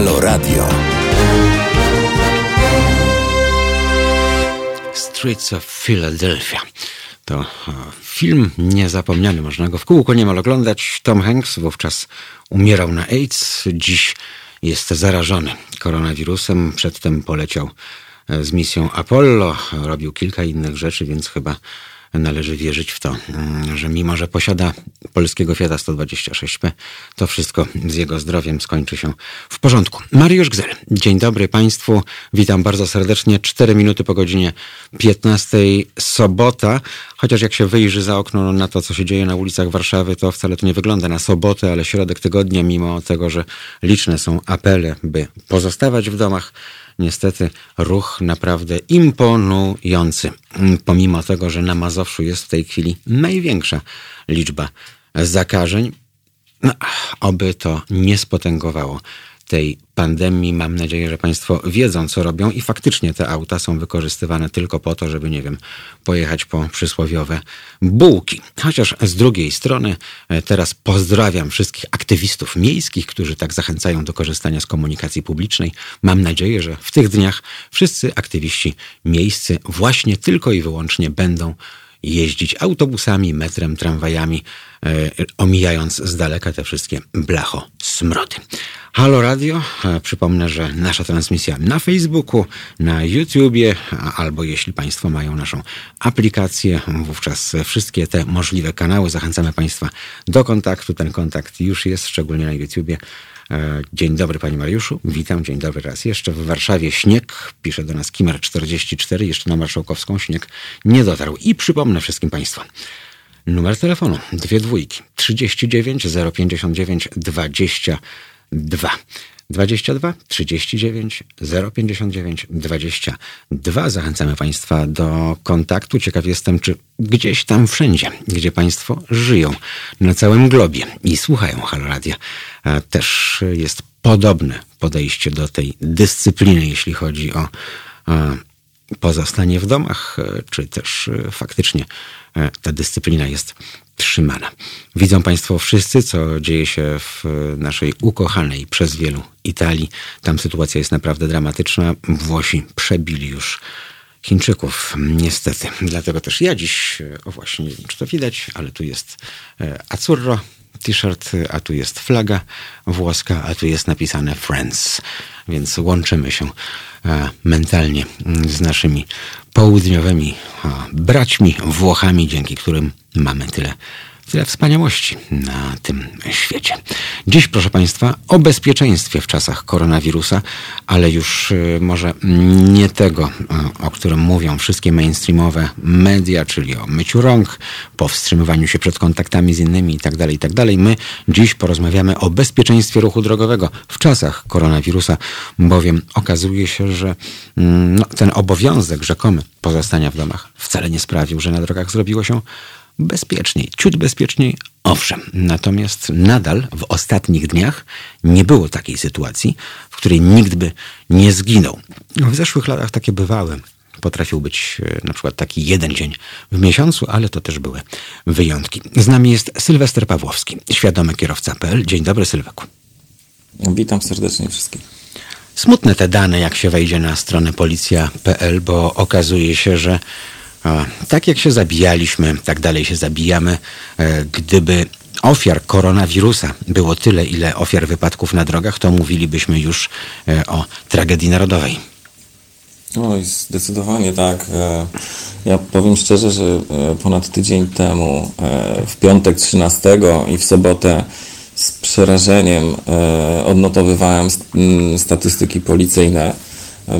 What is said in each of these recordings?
Halo Radio. Streets of Philadelphia. To e, film niezapomniany, można go w kółko niemal oglądać. Tom Hanks wówczas umierał na AIDS, dziś jest zarażony koronawirusem. Przedtem poleciał e, z misją Apollo, robił kilka innych rzeczy, więc chyba należy wierzyć w to, mm, że mimo, że posiada polskiego Fiata 126P, to wszystko z jego zdrowiem skończy się w porządku. Mariusz Gzel, dzień dobry Państwu, witam bardzo serdecznie. Cztery minuty po godzinie 15, sobota, chociaż jak się wyjrzy za okno na to, co się dzieje na ulicach Warszawy, to wcale to nie wygląda na sobotę, ale środek tygodnia, mimo tego, że liczne są apele, by pozostawać w domach, niestety ruch naprawdę imponujący. Pomimo tego, że na Mazowszu jest w tej chwili największa liczba zakażeń, no, oby to nie spotęgowało tej pandemii. Mam nadzieję, że Państwo wiedzą, co robią i faktycznie te auta są wykorzystywane tylko po to, żeby, nie wiem, pojechać po przysłowiowe bułki. Chociaż z drugiej strony e, teraz pozdrawiam wszystkich aktywistów miejskich, którzy tak zachęcają do korzystania z komunikacji publicznej. Mam nadzieję, że w tych dniach wszyscy aktywiści miejscy właśnie tylko i wyłącznie będą jeździć autobusami, metrem, tramwajami, e, omijając z daleka te wszystkie blacho smrody. Halo Radio, e, przypomnę, że nasza transmisja na Facebooku, na YouTubie, albo jeśli Państwo mają naszą aplikację, wówczas wszystkie te możliwe kanały zachęcamy Państwa do kontaktu. Ten kontakt już jest, szczególnie na YouTubie. E, dzień dobry Panie Mariuszu, witam, dzień dobry raz jeszcze. W Warszawie śnieg, pisze do nas Kimer 44, jeszcze na Marszałkowską śnieg nie dotarł. I przypomnę wszystkim Państwu, numer telefonu, dwie dwójki, 39 059 22. 22 39 059 22. Zachęcamy Państwa do kontaktu. Ciekaw jestem, czy gdzieś tam wszędzie, gdzie Państwo żyją na całym globie i słuchają Halo Radia, też jest podobne podejście do tej dyscypliny, jeśli chodzi o pozostanie w domach, czy też faktycznie ta dyscyplina jest trzymana. Widzą Państwo wszyscy, co dzieje się w naszej ukochanej przez wielu Italii. Tam sytuacja jest naprawdę dramatyczna. Włosi przebili już Chińczyków, niestety. Dlatego też ja dziś, o właśnie, nie wiem czy to widać, ale tu jest e, Azzurro t-shirt, a tu jest flaga włoska, a tu jest napisane Friends. Więc łączymy się e, mentalnie z naszymi południowymi braćmi Włochami, dzięki którym mamy tyle tyle wspaniałości na tym świecie. Dziś, proszę Państwa, o bezpieczeństwie w czasach koronawirusa, ale już y, może nie tego, y, o którym mówią wszystkie mainstreamowe media, czyli o myciu rąk, powstrzymywaniu się przed kontaktami z innymi itd., tak itd. Tak My dziś porozmawiamy o bezpieczeństwie ruchu drogowego w czasach koronawirusa, bowiem okazuje się, że mm, no, ten obowiązek rzekomy pozostania w domach wcale nie sprawił, że na drogach zrobiło się bezpieczniej, ciut bezpieczniej, owszem. Natomiast nadal w ostatnich dniach nie było takiej sytuacji, w której nikt by nie zginął. W zeszłych latach takie bywały. Potrafił być e, na przykład taki jeden dzień w miesiącu, ale to też były wyjątki. Z nami jest Sylwester Pawłowski, świadomy kierowca.pl. Dzień dobry, Sylweku. Witam serdecznie wszystkich. Smutne te dane, jak się wejdzie na stronę policja.pl, bo okazuje się, że tak jak się zabijaliśmy, tak dalej się zabijamy. E, gdyby ofiar koronawirusa było tyle, ile ofiar wypadków na drogach, to mówilibyśmy już e, o tragedii narodowej. Oj, zdecydowanie tak. E, ja powiem szczerze, że ponad tydzień temu, w piątek 13 i w sobotę z przerażeniem odnotowywałem statystyki policyjne,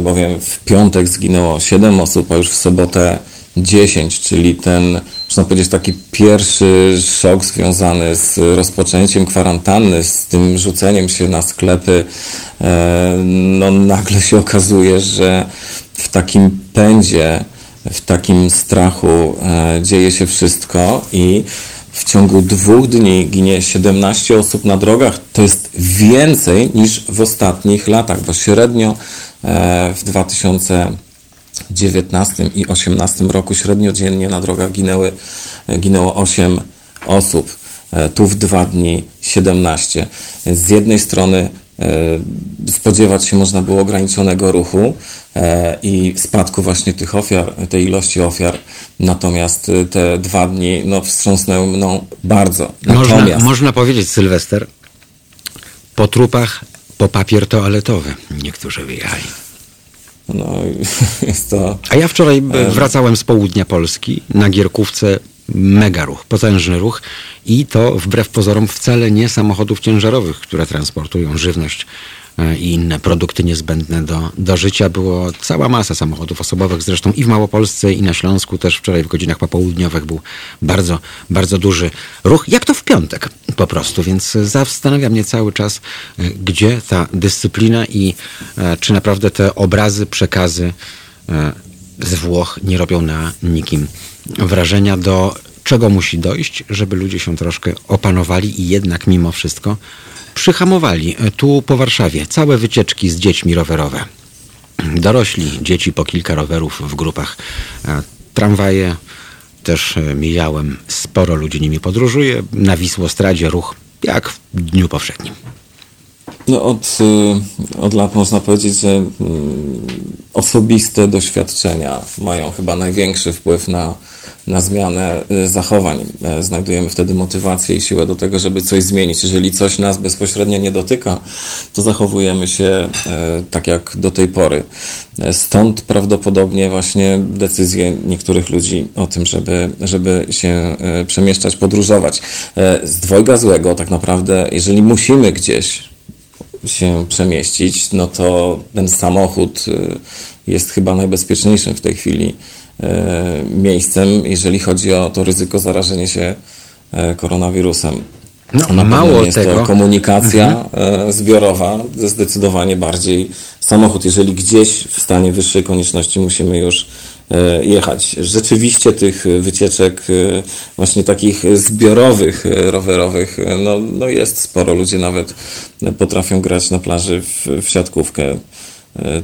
bowiem w piątek zginęło 7 osób, a już w sobotę 10, czyli ten, można powiedzieć, taki pierwszy szok związany z rozpoczęciem kwarantanny, z tym rzuceniem się na sklepy, e, no nagle się okazuje, że w takim pędzie, w takim strachu e, dzieje się wszystko i w ciągu dwóch dni ginie 17 osób na drogach. To jest więcej niż w ostatnich latach, bo średnio e, w 2000 19 i 18 roku średnio dziennie na drogach ginęły, ginęło 8 osób. E, tu w dwa dni 17. Z jednej strony spodziewać się można było ograniczonego ruchu i spadku właśnie tych ofiar, tej ilości ofiar. Natomiast te dwa dni no, wstrząsnęły mną bardzo. Natomiast... Można, można powiedzieć, Sylwester, po trupach po papier toaletowy niektórzy wyjechali. No, jest to... A ja wczoraj wracałem z południa Polski na Gierkówce mega ruch, potężny ruch i to wbrew pozorom wcale nie samochodów ciężarowych, które transportują żywność i inne produkty niezbędne do, do życia. Było cała masa samochodów osobowych, zresztą i w Małopolsce, i na Śląsku też wczoraj w godzinach popołudniowych był bardzo, bardzo duży ruch. Jak to w piątek po prostu, więc zastanawia mnie cały czas, e, gdzie ta dyscyplina i e, czy naprawdę te obrazy, przekazy z Włoch nie robią na nikim wrażenia do czego musi dojść, żeby ludzie się troszkę opanowali i jednak mimo wszystko przyhamowali tu po Warszawie całe wycieczki z dziećmi rowerowe. Dorośli, dzieci po kilka rowerów w grupach. E, tramwaje też e, mijałem, sporo ludzi nimi podróżuje. Na Wisłostradzie ruch jak w dniu powszednim. No od, od lat można powiedzieć, że mm, osobiste doświadczenia mają chyba największy wpływ na, na zmianę y, zachowań. E, znajdujemy wtedy motywację i siłę do tego, żeby coś zmienić. Jeżeli coś nas bezpośrednio nie dotyka, to zachowujemy się e, tak jak do tej pory. E, stąd prawdopodobnie właśnie decyzje niektórych ludzi o tym, żeby, żeby się przemieszczać, podróżować. Z dwojga złego tak naprawdę, jeżeli musimy gdzieś się przemieścić, no to ten samochód jest chyba najbezpieczniejszym w tej chwili E, miejscem, jeżeli chodzi o to ryzyko zarażenia się e, koronawirusem. No, Na mało jest tego. to komunikacja mhm. Zbiorowa, zdecydowanie bardziej samochód. Jeżeli gdzieś w stanie wyższej konieczności musimy już jechać. Rzeczywiście tych wycieczek właśnie takich zbiorowych, rowerowych, no, no jest sporo. Ludzie nawet potrafią grać na plaży w, w siatkówkę.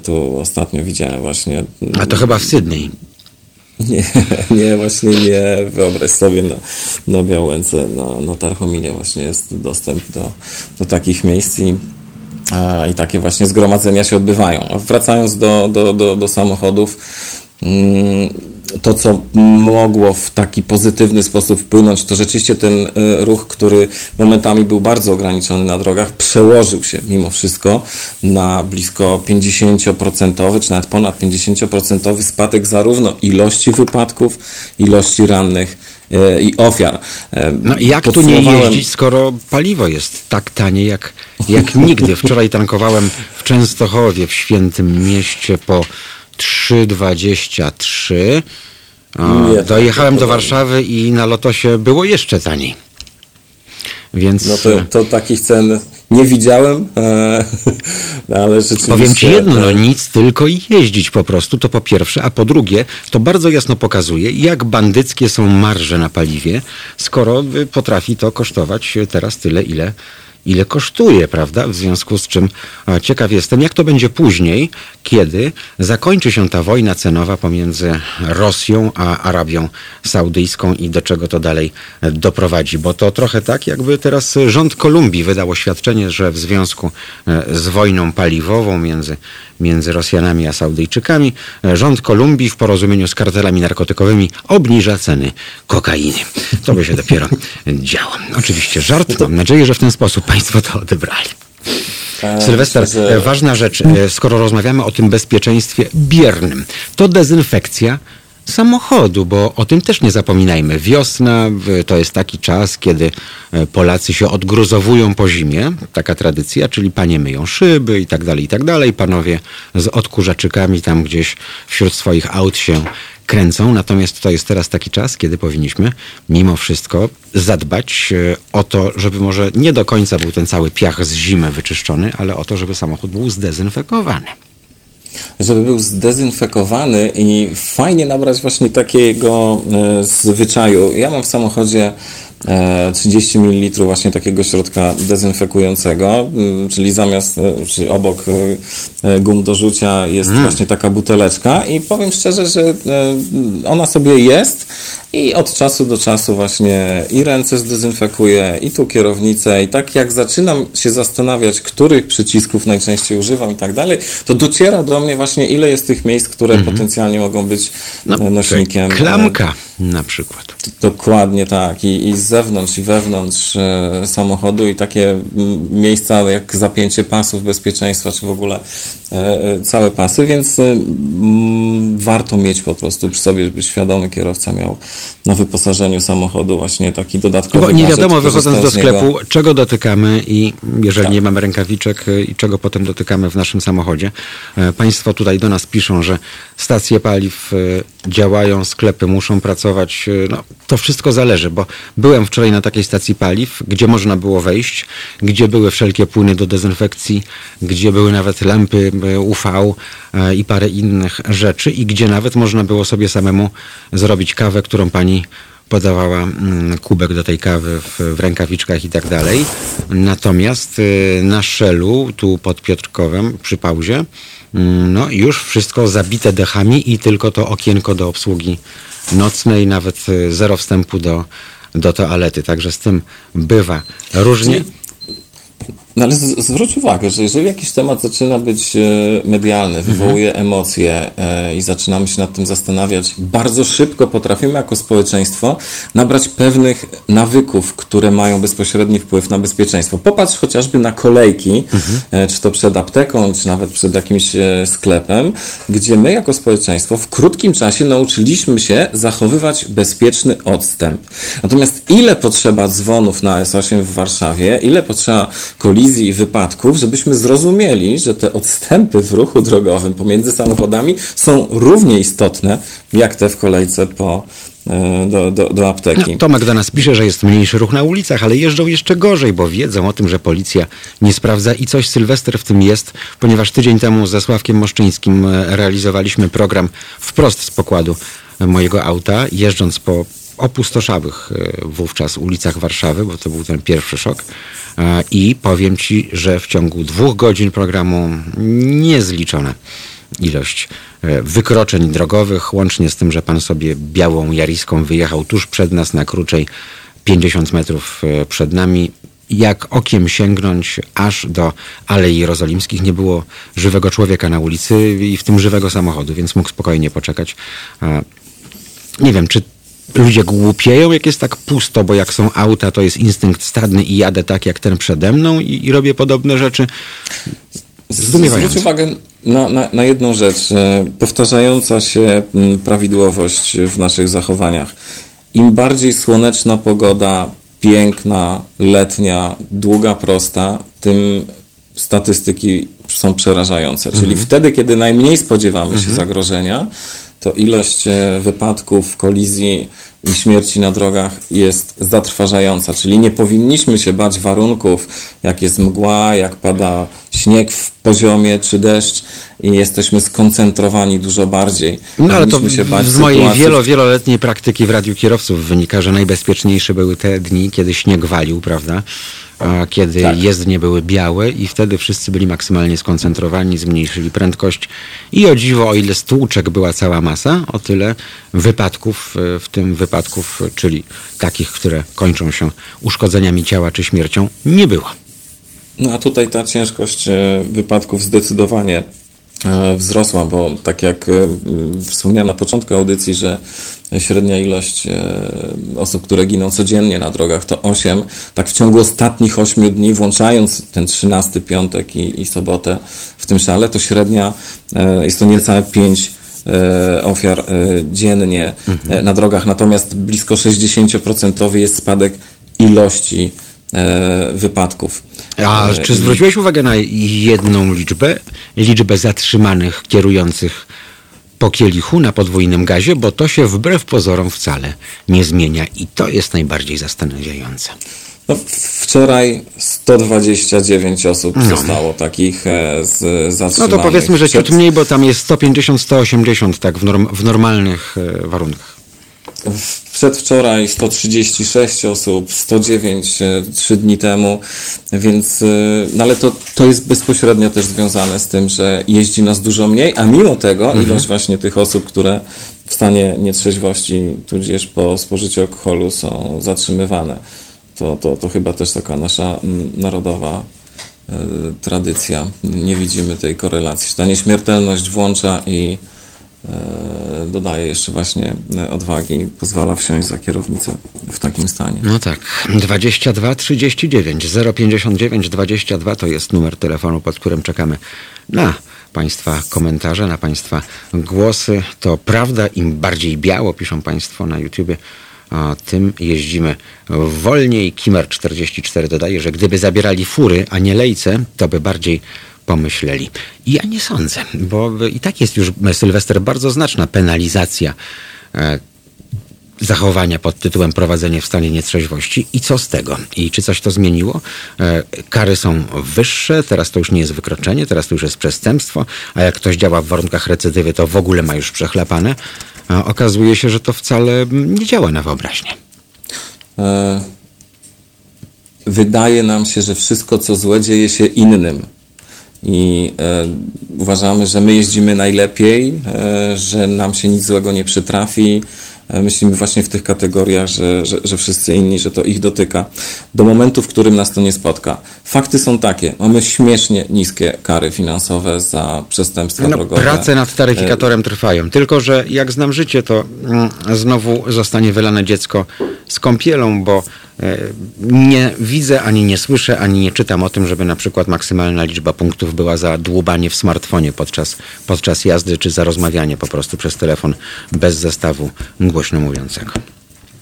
Tu ostatnio widziałem właśnie. A to chyba w Sydney. Nie, nie, właśnie nie. Wyobraź sobie na, na Białęce, na, na Tarchominie właśnie jest dostęp do, do takich miejsc i, a, i takie właśnie zgromadzenia się odbywają. Wracając do, do, do, do samochodów, to, co mogło w taki pozytywny sposób wpłynąć, to rzeczywiście ten e, ruch, który momentami był bardzo ograniczony na drogach, przełożył się mimo wszystko na blisko 50% czy nawet ponad 50% spadek zarówno ilości wypadków, ilości rannych e, i ofiar. E, no jak tu nie jeździć, skoro paliwo jest tak tanie jak, jak nigdy? Wczoraj tankowałem w Częstochowie, w Świętym Mieście po 3,23. Nie, dojechałem do Warszawy i na Lotosie było jeszcze taniej. Więc... No to, to takich cen nie widziałem, e, ale rzeczywiście... Powiem Ci jedno, no nic, tylko jeździć po prostu, to po pierwsze, a po drugie, to bardzo jasno pokazuje, jak bandyckie są marże na paliwie, skoro potrafi to kosztować teraz tyle, ile ile kosztuje, prawda? W związku z czym ciekaw jestem, jak to będzie później, kiedy zakończy się ta wojna cenowa pomiędzy Rosją a Arabią Saudyjską i do czego to dalej doprowadzi. Bo to trochę tak, jakby teraz rząd Kolumbii wydał oświadczenie, że w związku e, z wojną paliwową między, między Rosjanami a Saudyjczykami, rząd Kolumbii w porozumieniu z kartelami narkotykowymi obniża ceny kokainy. To by się dopiero działo. Oczywiście żart. Mam nadzieję, że w ten sposób Państwo to odebrali. E, Sylwester, ważna rzecz, e, skoro rozmawiamy o tym bezpieczeństwie biernym, to dezynfekcja samochodu, bo o tym też nie zapominajmy. Wiosna to jest taki czas, kiedy e, Polacy się odgruzowują po zimie, taka tradycja, czyli panie myją szyby i tak dalej, i tak dalej. Panowie z odkurzaczykami tam gdzieś wśród swoich aut się kręcą. Natomiast to jest teraz taki czas, kiedy powinniśmy mimo wszystko zadbać e, o to, żeby może nie do końca był ten cały piach z zimy wyczyszczony, ale o to, żeby samochód był zdezynfekowany żeby był zdezynfekowany i fajnie nabrać właśnie takiego e, zwyczaju. Ja mam w samochodzie 30 ml właśnie takiego środka dezynfekującego, mm, czyli zamiast, czyli obok gum do rzucia jest mm. właśnie taka buteleczka i powiem szczerze, że ona sobie jest i od czasu do czasu właśnie i ręce zdezynfekuję, i tu kierownicę, i tak jak zaczynam się zastanawiać, których przycisków najczęściej używam i tak dalej, to dociera do mnie właśnie, ile jest tych miejsc, które mm -hmm. potencjalnie mogą być no, e, nośnikiem. Klamka na przykład. Dokładnie tak. I, I z zewnątrz, i wewnątrz e, samochodu, i takie miejsca jak zapięcie pasów bezpieczeństwa, czy w ogóle e, e całe pasy, więc e, warto mieć po prostu przy sobie, żeby świadomy kierowca miał na wyposażeniu samochodu właśnie taki dodatkowy Bo nie wiadomo, wychodząc do sklepu, niego... czego dotykamy i jeżeli tak. nie mamy rękawiczek e, i czego potem dotykamy w naszym samochodzie. E, państwo tutaj do nas piszą, że stacje paliw działają, sklepy muszą pracować. No, to wszystko zależy, bo byłem wczoraj na takiej stacji paliw, gdzie można było wejść, gdzie były wszelkie płyny do dezynfekcji, gdzie były nawet lampy UV i parę innych rzeczy i gdzie nawet można było sobie samemu zrobić kawę, którą pani podawała mm, kubek do tej kawy w, rękawiczkach i tak dalej. Natomiast y, na szelu, tu pod Piotrkowem, przy pauzie, mm, no już wszystko zabite dechami i tylko to okienko do obsługi nocnej, nawet y, zero wstępu do, do toalety. Także z tym bywa różnie. No ale zwróć uwagę, że jeżeli jakiś temat zaczyna być e, medialny, wywołuje mhm. emocje e, i zaczynamy się nad tym zastanawiać, bardzo szybko potrafimy jako społeczeństwo nabrać pewnych nawyków, które mają bezpośredni wpływ na bezpieczeństwo. Popatrz chociażby na kolejki, mhm. E, czy to przed apteką, czy nawet przed jakimś sklepem, gdzie my jako społeczeństwo w krótkim czasie nauczyliśmy się zachowywać bezpieczny odstęp. Natomiast ile potrzeba dzwonów na S8 w Warszawie, ile potrzeba kolizji kolizji i wypadków, żebyśmy zrozumieli, że te odstępy w ruchu drogowym pomiędzy samochodami są równie istotne, jak te w kolejce po, e, do, do, do apteki. No, Tomek do nas pisze, że jest mniejszy ruch na ulicach, ale jeżdżą jeszcze gorzej, bo wiedzą o tym, że policja nie sprawdza i coś Sylwester w tym jest, ponieważ tydzień temu ze Sławkiem Moszczyńskim e, realizowaliśmy program wprost z pokładu mojego auta, jeżdżąc po opustoszałych e, wówczas ulicach Warszawy, bo to był ten pierwszy szok. E, I powiem Ci, że w ciągu dwóch godzin programu niezliczona ilość e, wykroczeń drogowych, łącznie z tym, że pan sobie białą jariską wyjechał tuż przed nas na krócej 50 metrów przed nami. Jak okiem sięgnąć aż do Alei Jerozolimskich nie było żywego człowieka na ulicy i w tym żywego samochodu, więc mógł spokojnie poczekać. Nie wiem, czy ludzie głupieją, jak jest tak pusto, bo jak są auta, to jest instynkt stadny i jadę tak jak ten przede mną i, i robię podobne rzeczy. Zwróć uwagę na, na, na, jedną rzecz. Powtarzająca się prawidłowość w naszych zachowaniach. Im bardziej słoneczna pogoda, piękna, letnia, długa, prosta, tym statystyki są przerażające. Czyli mhm. wtedy, kiedy najmniej spodziewamy się mhm. zagrożenia, to ilość e, wypadków, kolizji i śmierci na drogach jest zatrważająca. Czyli nie powinniśmy się bać warunków, jak jest mgła, jak pada śnieg w poziomie czy deszcz i jesteśmy skoncentrowani dużo bardziej. No ale to się bać z mojej sytuacji... wielo, wieloletniej praktyki w Radiu Kierowców wynika, że najbezpieczniejsze były te dni, kiedy śnieg walił, prawda? Kiedy tak. jezdnie były białe i wtedy wszyscy byli maksymalnie skoncentrowani, zmniejszyli prędkość i o dziwo, o ile stłuczek była cała masa, o tyle wypadków, e, w tym wypadków, czyli takich, które kończą się uszkodzeniami ciała czy śmiercią, nie było. No a tutaj ta ciężkość e, wypadków zdecydowanie e, wzrosła, bo tak jak wspomniałem na początku audycji, że średnia ilość e, osób, które giną codziennie na drogach to 8. Tak w ciągu ostatnich 8 dni, włączając ten 13 piątek i, i sobotę w tym szale, to średnia e, jest to niecałe 5 e, ofiar dziennie mhm. na drogach, natomiast blisko 60% jest spadek ilości wypadków. A czy zwróciłeś uwagę na jedną liczbę? Liczbę zatrzymanych kierujących po kielichu na podwójnym gazie, bo to się wbrew pozorom wcale nie zmienia i to jest najbardziej zastanawiające. No, wczoraj 129 osób no. zostało takich e, z zatrzymanych. No to powiedzmy, że ciut mniej, bo tam jest 150-180 tak w, norm w normalnych e, warunkach. Przedwczoraj 136 osób, 109 e, trzy dni temu, więc, e, no ale to, to jest bezpośrednio też związane z tym, że jeździ nas dużo mniej, a mimo tego mhm. ilość właśnie tych osób, które w stanie nietrzeźwości, tudzież po spożyciu alkoholu są zatrzymywane. To, to, to chyba też taka nasza narodowa e, tradycja. Nie widzimy tej korelacji. Ta nieśmiertelność włącza i dodaje jeszcze właśnie e, odwagi, pozwala wsiąść za kierownicę w takim stanie. No tak, 22 39 059 22 to jest numer telefonu, pod którym czekamy na Państwa komentarze, na Państwa głosy. To prawda, im bardziej biało, piszą Państwo na YouTubie, tym jeździmy wolniej. Kimer 44 dodaje, że gdyby zabierali fury, a nie lejce, to by bardziej pomyśleli. I ja nie sądzę, bo i tak jest już Sylwester bardzo znaczna penalizacja e, zachowania pod tytułem prowadzenie w stanie nietrzeźwości i co z tego? I czy coś to zmieniło? E, kary są wyższe, teraz to już nie jest wykroczenie, teraz to już jest przestępstwo, a jak ktoś działa w warunkach recydywy, to w ogóle ma już przechlapane. Okazuje się, że to wcale nie działa na wyobraźnię. E, wydaje nam się, że wszystko co złe dzieje się innym i e, uważamy, że my jeździmy najlepiej, e, że nam się nic złego nie przytrafi. E, myślimy właśnie w tych kategoriach, że, że, że, wszyscy inni, że to ich dotyka. Do momentu, w którym nas to nie spotka. Fakty są takie. Mamy śmiesznie niskie kary finansowe za przestępstwa no, drogowe. Prace nad taryfikatorem trwają. Tylko, że jak znam życie, to mm, znowu zostanie wylane dziecko z kąpielą, bo E, nie widzę, ani nie słyszę, ani nie czytam o tym, żeby na przykład maksymalna liczba punktów była za dłubanie w smartfonie podczas, podczas jazdy, czy za rozmawianie po prostu przez telefon bez zestawu głośno mówiącego.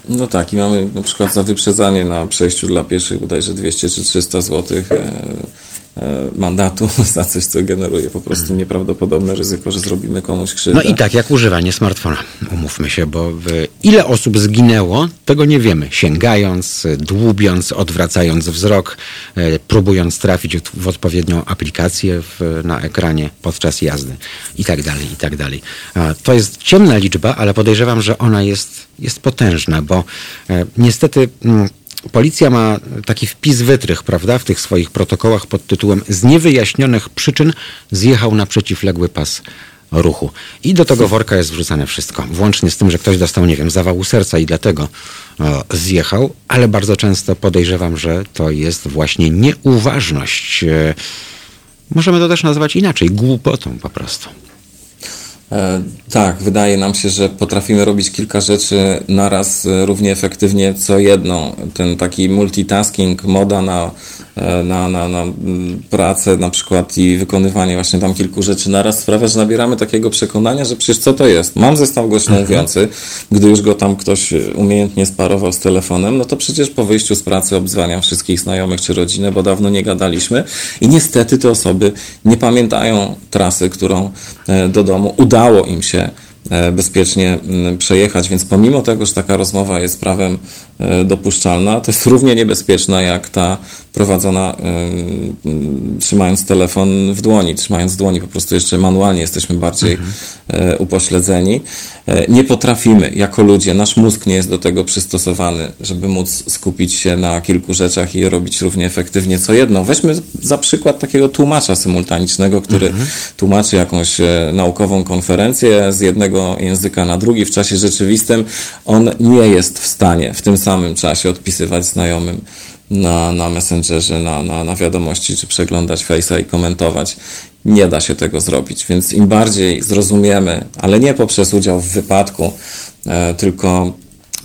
No tak, i mamy na przykład za wyprzedzanie na przejściu dla pieszych bodajże 200 czy 300 złotych E, mandatu za coś, co generuje po prostu nieprawdopodobne ryzyko, że zrobimy komuś krzywdę. No i tak, jak używanie smartfona, umówmy się, bo ile osób zginęło, tego nie wiemy. Sięgając, dłubiąc, odwracając wzrok, e, próbując trafić w odpowiednią aplikację w, na ekranie podczas jazdy i tak dalej, i tak dalej. To jest ciemna liczba, ale podejrzewam, że ona jest, jest potężna, bo e, niestety mm, Policja ma taki wpis wytrych, prawda, w tych swoich protokołach pod tytułem z niewyjaśnionych przyczyn zjechał na przeciwległy pas ruchu. I do tego worka jest wrzucane wszystko. Włącznie z tym, że ktoś dostał, nie wiem, zawału serca i dlatego e, zjechał, ale bardzo często podejrzewam, że to jest właśnie nieuważność. E, możemy to też nazwać inaczej, głupotą po prostu. E, tak, wydaje nam się, że potrafimy robić kilka rzeczy naraz e, równie efektywnie co jedną. Ten taki multitasking, moda na na, na, na pracę na przykład i wykonywanie właśnie tam kilku rzeczy naraz sprawia, że nabieramy takiego przekonania, że przecież co to jest? Mam zestaw głośno mhm. mówiący, gdy już go tam ktoś umiejętnie sparował z telefonem, no to przecież po wyjściu z pracy obdzwaniam wszystkich znajomych czy rodzinę, bo dawno nie gadaliśmy i niestety te osoby nie pamiętają trasy, którą e, do domu udało im się E, bezpiecznie mm, przejechać, więc pomimo tego, że taka rozmowa jest prawem e, dopuszczalna, to jest równie niebezpieczna jak ta prowadzona e, trzymając telefon w dłoni, trzymając w dłoni po prostu jeszcze manualnie jesteśmy bardziej mhm. upośledzeni. Nie potrafimy jako ludzie, nasz mózg nie jest do tego przystosowany, żeby móc skupić się na kilku rzeczach i je robić równie efektywnie co jedno. Weźmy za przykład takiego tłumacza symultanicznego, który mhm. tłumaczy jakąś naukową konferencję z jednego języka na drugi w czasie rzeczywistym, on nie jest w stanie w tym samym czasie odpisywać znajomym na, na Messengerze, na, na, na wiadomości, czy przeglądać Face'a i komentować. Nie da się tego zrobić, więc im bardziej zrozumiemy, ale nie poprzez udział w wypadku, e, tylko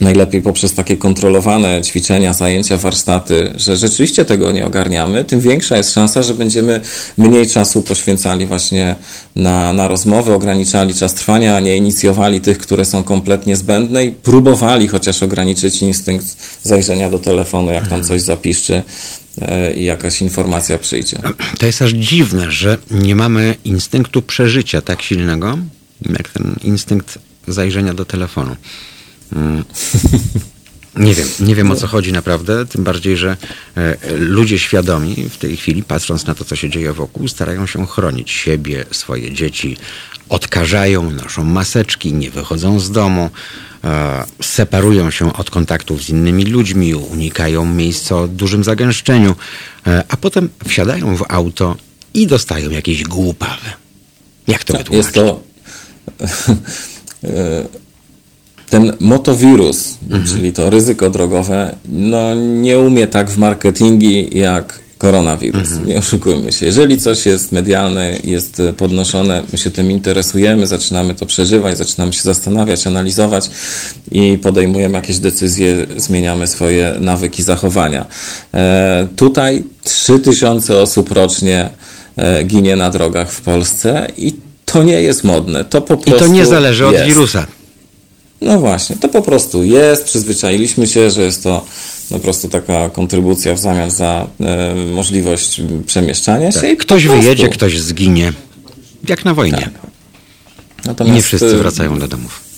najlepiej poprzez takie kontrolowane ćwiczenia, zajęcia, warsztaty, że rzeczywiście tego nie ogarniamy, tym większa jest szansa, że będziemy mniej czasu poświęcali właśnie na, na rozmowy, ograniczali czas trwania, a nie inicjowali tych, które są kompletnie zbędne i próbowali chociaż ograniczyć instynkt zajrzenia do telefonu, jak tam coś zapiszczy e, i jakaś informacja przyjdzie. To jest aż dziwne, że nie mamy instynktu przeżycia tak silnego, jak ten instynkt zajrzenia do telefonu. Nie wiem, nie wiem o co chodzi naprawdę, tym bardziej, że e, ludzie świadomi w tej chwili, patrząc na to, co się dzieje wokół, starają się chronić siebie, swoje dzieci, odkażają, noszą maseczki, nie wychodzą z domu, e, separują się od kontaktów z innymi ludźmi, unikają miejsca o dużym zagęszczeniu, e, a potem wsiadają w auto i dostają jakieś głupawy. Jak to wytłumaczyć? Jest to ten motowirus, mhm. czyli to ryzyko drogowe, no nie umie tak w marketingi jak koronawirus. Mhm. Nie oszukujmy się. Jeżeli coś jest medialne, jest podnoszone, my się tym interesujemy, zaczynamy to przeżywać, zaczynamy się zastanawiać, analizować i podejmujemy jakieś decyzje, zmieniamy swoje nawyki zachowania. E, tutaj 3000 osób rocznie e, ginie na drogach w Polsce i to nie jest modne. To po prostu I to nie zależy od wirusa. No właśnie, to po prostu jest, przyzwyczailiśmy się, że jest to po prostu taka kontrybucja w zamian za e, możliwość przemieszczania się. Tak. Ktoś wyjedzie, ktoś zginie. Jak na wojnie. Tak. Natomiast, nie wszyscy e, wracają do domów.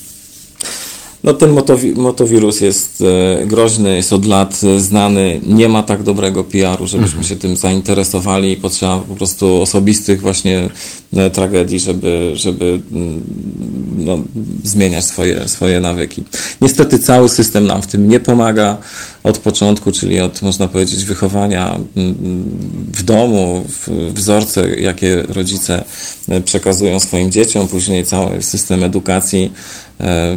No ten motowi motowirus jest e, groźny, jest od lat e, znany, nie ma tak dobrego PR-u, żebyśmy mhm. się tym zainteresowali i potrzeba po prostu osobistych właśnie e, tragedii, żeby, żeby mm, no, zmieniać swoje, swoje nawyki. Niestety cały system nam w tym nie pomaga od początku, czyli od, można powiedzieć, wychowania mm, w domu, wzorce, jakie rodzice przekazują swoim dzieciom, później cały system edukacji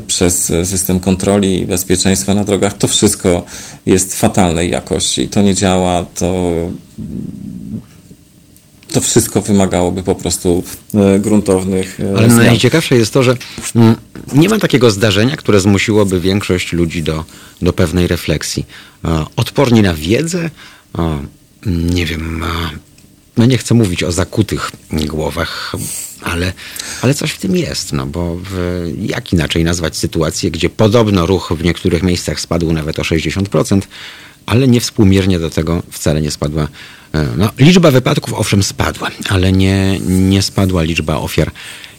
przez system kontroli i bezpieczeństwa na drogach, to wszystko jest fatalnej jakości. To nie działa, to to wszystko wymagałoby po prostu e, gruntownych e, Ale zmian. najciekawsze jest to, że mm, nie ma takiego zdarzenia, które zmusiłoby większość ludzi do, do pewnej refleksji. Odporni na wiedzę, nie wiem, no nie chcę mówić o zakutych głowach, ale, ale coś w tym jest, no bo w, jak inaczej nazwać sytuację, gdzie podobno ruch w niektórych miejscach spadł nawet o 60%, ale niewspółmiernie do tego wcale nie spadła. E, no, liczba wypadków owszem spadła, ale nie, nie spadła liczba ofiar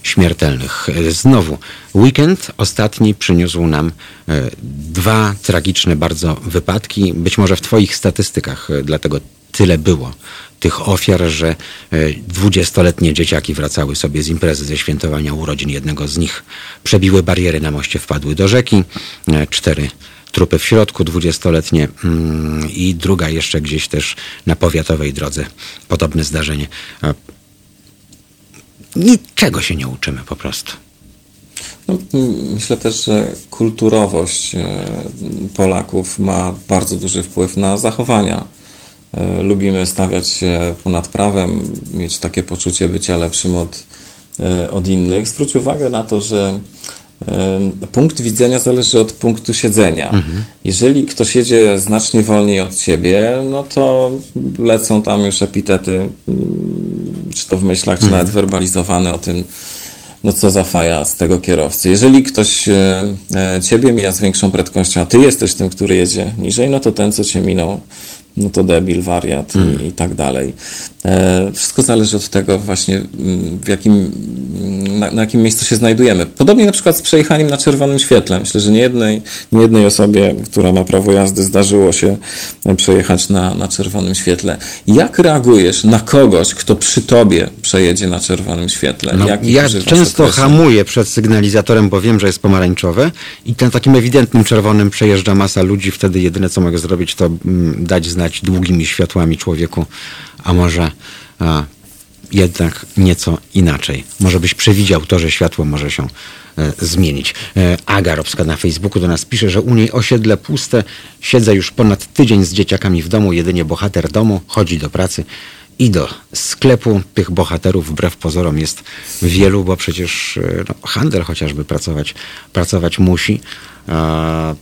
śmiertelnych. E, znowu, weekend ostatni przyniósł nam e, dwa tragiczne bardzo wypadki. Być może w Twoich statystykach dlatego tyle było tych ofiar, że e, dwudziestoletnie dzieciaki wracały sobie z imprezy ze świętowania urodzin jednego z nich. Przebiły bariery na moście, wpadły do rzeki. E, cztery trupy w środku, dwudziestoletnie mm, i druga jeszcze gdzieś też na powiatowej drodze. Podobne zdarzenie. Niczego się nie uczymy po prostu. No, myślę też, że kulturowość e, Polaków ma bardzo duży wpływ na zachowania lubimy stawiać się ponad prawem, mieć takie poczucie bycia lepszym od, e, od innych. Zwróć uwagę na to, że e, punkt widzenia zależy od punktu siedzenia. Mhm. Jeżeli ktoś jedzie znacznie wolniej od ciebie, no to lecą tam już epitety, mm, czy to w myślach, czy mhm. nawet werbalizowane o tym, no co za faja z tego kierowcy. Jeżeli ktoś ciebie mija z większą prędkością, a ty jesteś tym, który jedzie niżej, no to ten, co cię minął, no to debil, wariat mm. i, i, tak dalej. E, wszystko zależy od tego właśnie, mm, w jakim, mm, na, na, jakim miejscu się znajdujemy. Podobnie na przykład z przejechaniem na czerwonym świetle. Myślę, że nie jednej, nie jednej osobie, która ma prawo jazdy, zdarzyło się przejechać na, na czerwonym świetle. Jak reagujesz na kogoś, kto przy tobie przejedzie na czerwonym świetle? No, ja często hamuję przed sygnalizatorem, bo wiem, że jest pomarańczowe i ten takim ewidentnym czerwonym przejeżdża masa ludzi. Wtedy jedyne, co mogę zrobić, to mm, dać znać długimi światłami człowieku, a może a, jednak nieco inaczej. Może byś przewidział to, że światło może się e, zmienić. E, Aga Robska na Facebooku do nas pisze, że u niej osiedle puste. Siedzę już ponad tydzień z dzieciakami w domu. Jedynie bohater domu chodzi do pracy i do sklepu. Tych bohaterów wbrew pozorom jest wielu, bo przecież e, no, handel chociażby pracować, pracować musi. E,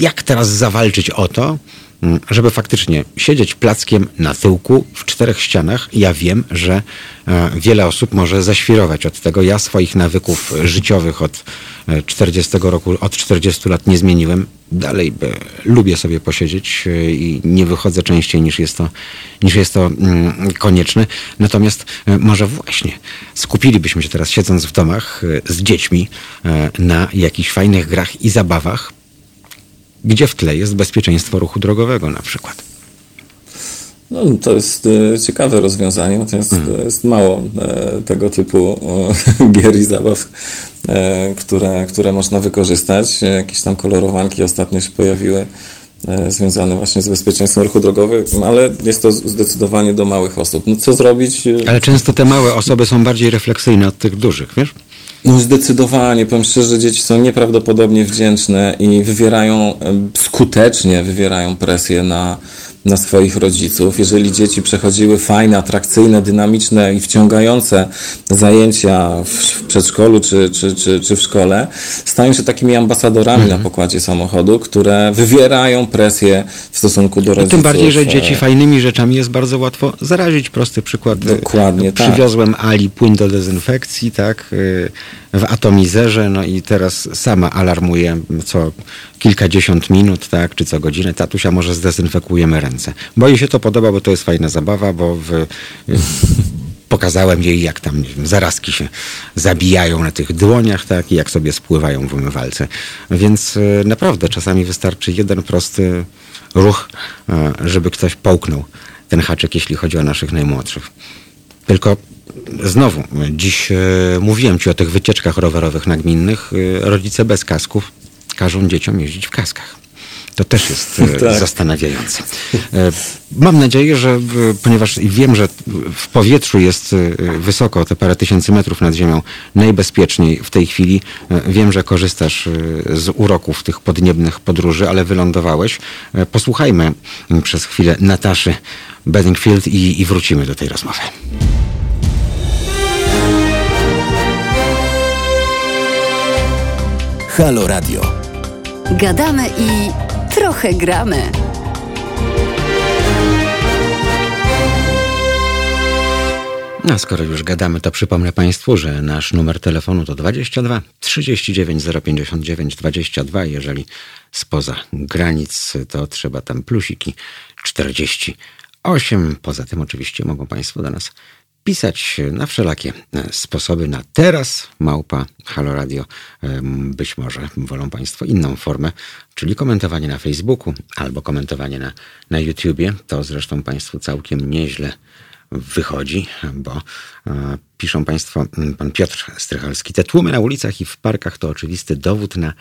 jak teraz zawalczyć o to, żeby faktycznie siedzieć plackiem na tyłku w czterech ścianach. Ja wiem, że e, wiele osób może zaświrować od tego. Ja swoich nawyków życiowych od 40 e, roku, od 40 lat nie zmieniłem. Dalej lubię sobie posiedzieć e, i nie wychodzę częściej niż jest to, niż jest to mm, konieczne. Natomiast może właśnie skupilibyśmy się teraz siedząc w domach z dziećmi na jakichś fajnych grach i zabawach, gdzie w tle jest bezpieczeństwo ruchu drogowego na przykład. No, to jest e, ciekawe rozwiązanie, natomiast hmm. jest mało e, tego typu gier i zabaw, e, które, które można wykorzystać. Jakieś tam kolorowanki ostatnio się pojawiły związane właśnie z bezpieczeństwem ruchu drogowego, ale jest to zdecydowanie do małych osób. No co zrobić? Ale często te małe osoby są bardziej refleksyjne od tych dużych, wiesz? No zdecydowanie, powiem szczerze, dzieci są nieprawdopodobnie wdzięczne i wywierają, skutecznie wywierają presję na, na swoich rodziców. Jeżeli dzieci przechodziły fajne, atrakcyjne, dynamiczne i wciągające zajęcia w, przedszkolu czy, czy, czy, czy, w szkole, stają się takimi ambasadorami mhm. na pokładzie samochodu, które wywierają presję w stosunku do rodziców. Tym bardziej, że dzieci fajnymi rzeczami jest bardzo łatwo zarazić. Prosty przykład. Dokładnie, tak. Przywiozłem Ali płyn do dezynfekcji, tak, y, w atomizerze, no i teraz sama alarmuje co kilkadziesiąt minut, tak, czy co godzinę. Tatusia, może zdezynfekujemy ręce. Bo jej się to podoba, bo to jest fajna zabawa, bo w, pokazałem jej, jak tam wiem, zarazki się zabijają na tych dłoniach, tak, i jak sobie spływają w umywalce. Więc e, naprawdę czasami wystarczy jeden prosty ruch, e, żeby ktoś połknął ten haczyk, jeśli chodzi o naszych najmłodszych. Tylko znowu, dziś mówiłem ci o tych wycieczkach rowerowych nagminnych. Rodzice bez kasków każą dzieciom jeździć w kaskach. To też jest e, tak. zastanawiające. E, mam nadzieję, że ponieważ wiem, że w powietrzu jest e, wysoko, te parę tysięcy metrów nad ziemią, najbezpieczniej w tej chwili. Wiem, że korzystasz z uroków tych podniebnych podróży, ale wylądowałeś. Posłuchajmy przez chwilę Nataszy Bedingfield i, i wrócimy do tej rozmowy. Halo Radio. Gadamy i trochę gramy. No, skoro już gadamy, to przypomnę Państwu, że nasz numer telefonu to 22 39 059 22. Jeżeli spoza granic, to trzeba tam plusiki 48. Poza tym oczywiście mogą Państwo do nas pisać na wszelakie e, sposoby na teraz małpa Halo Radio. E, być może wolą Państwo inną formę, czyli komentowanie na Facebooku albo komentowanie na, na YouTubie. To zresztą Państwu całkiem nieźle wychodzi, bo e, piszą Państwo, pan Piotr Strychalski, te tłumy na ulicach i w parkach to oczywisty dowód na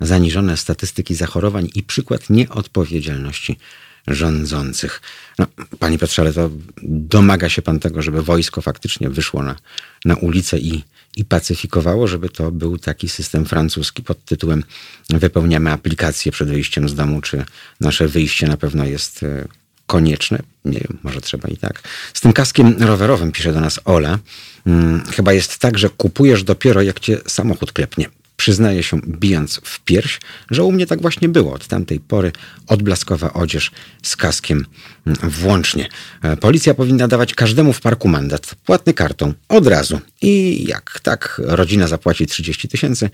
zaniżone statystyki zachorowań i przykład nieodpowiedzialności rządzących. No, panie Piotrze, ale to domaga się pan tego, żeby wojsko faktycznie wyszło na, na ulicę i, i pacyfikowało, żeby to był taki system francuski pod tytułem wypełniamy aplikację przed wyjściem z domu, czy nasze wyjście na pewno jest e, konieczne. Nie wiem, może trzeba i tak. Z tym kaskiem rowerowym, pisze do nas Ola, hmm, chyba jest tak, że kupujesz dopiero jak cię samochód klepnie. Przyznaję się, bijąc w pierś, że u mnie tak właśnie było. Od tamtej pory odblaskowa odzież z kaskiem mm, włącznie. E, policja powinna dawać każdemu w parku mandat, płatny kartą, od razu. I jak tak rodzina zapłaci 30 tysięcy,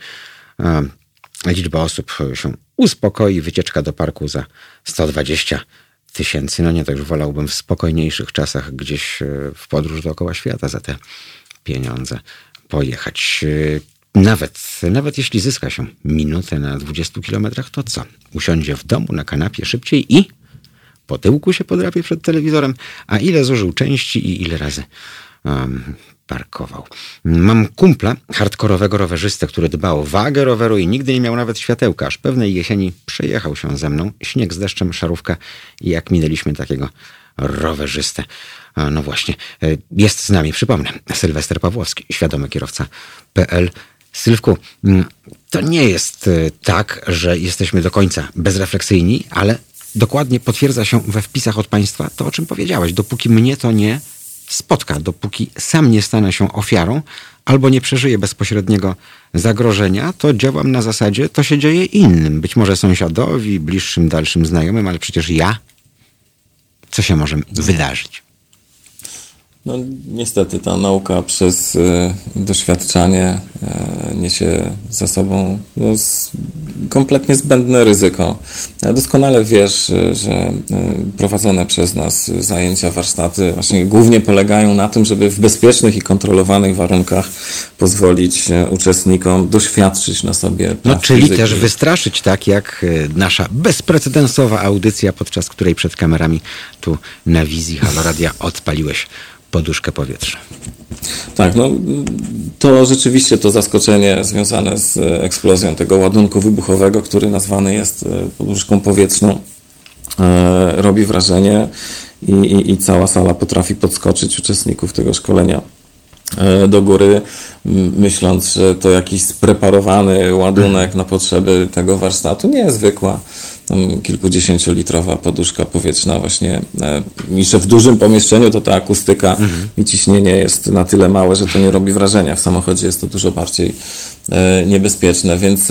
e, liczba osób się uspokoi, wycieczka do parku za 120 tysięcy. No nie, to już wolałbym w spokojniejszych czasach gdzieś e, w podróż dookoła świata za te pieniądze pojechać. Nawet, nawet jeśli zyska się minutę na 20 kilometrach, to co? Usiądzie w domu na kanapie szybciej i po tyłku się podrapie przed telewizorem, a ile zużył części i ile razy um, parkował. Mam kumpla, hardkorowego rowerzystę, który dba o wagę roweru i nigdy nie miał nawet światełka. Aż pewnej jesieni przejechał się ze mną. Śnieg z deszczem, szarówka i jak minęliśmy takiego rowerzystę. No właśnie, e, jest z nami, przypomnę, Sylwester Pawłowski, świadomy kierowca PL Sylwku, mm, to nie jest e, tak, że jesteśmy do końca bezrefleksyjni, ale dokładnie potwierdza się we wpisach od państwa to, o czym powiedziałaś. Dopóki mnie to nie spotka, dopóki sam nie stanę się ofiarą albo nie przeżyję bezpośredniego zagrożenia, to działam na zasadzie, to się dzieje innym. Być może sąsiadowi, bliższym, dalszym znajomym, ale przecież ja, co się może wydarzyć? No, niestety ta nauka przez y, doświadczanie y, niesie za sobą no, kompletnie zbędne ryzyko. Doskonale wiesz, że prowadzone przez nas zajęcia, warsztaty właśnie głównie polegają na tym, żeby w bezpiecznych i kontrolowanych warunkach pozwolić uczestnikom doświadczyć na sobie. No, czyli fizyki. też wystraszyć, tak jak nasza bezprecedensowa audycja, podczas której przed kamerami tu na wizji Haloradia odpaliłeś poduszkę powietrza. Tak, no to rzeczywiście to zaskoczenie związane z eksplozją tego ładunku wybuchowego, który nazwany jest e, poduszką powietrzną, e, robi wrażenie i, i, i cała sala potrafi podskoczyć uczestników tego szkolenia e, do góry, myśląc, że to jakiś spreparowany ładunek na potrzeby tego warsztatu, nie zwykła kilkudziesięciolitrowa poduszka powietrzna właśnie i że w dużym pomieszczeniu to ta akustyka mhm. i ciśnienie jest na tyle małe, że to nie robi wrażenia. W samochodzie jest to dużo bardziej e, niebezpieczne, więc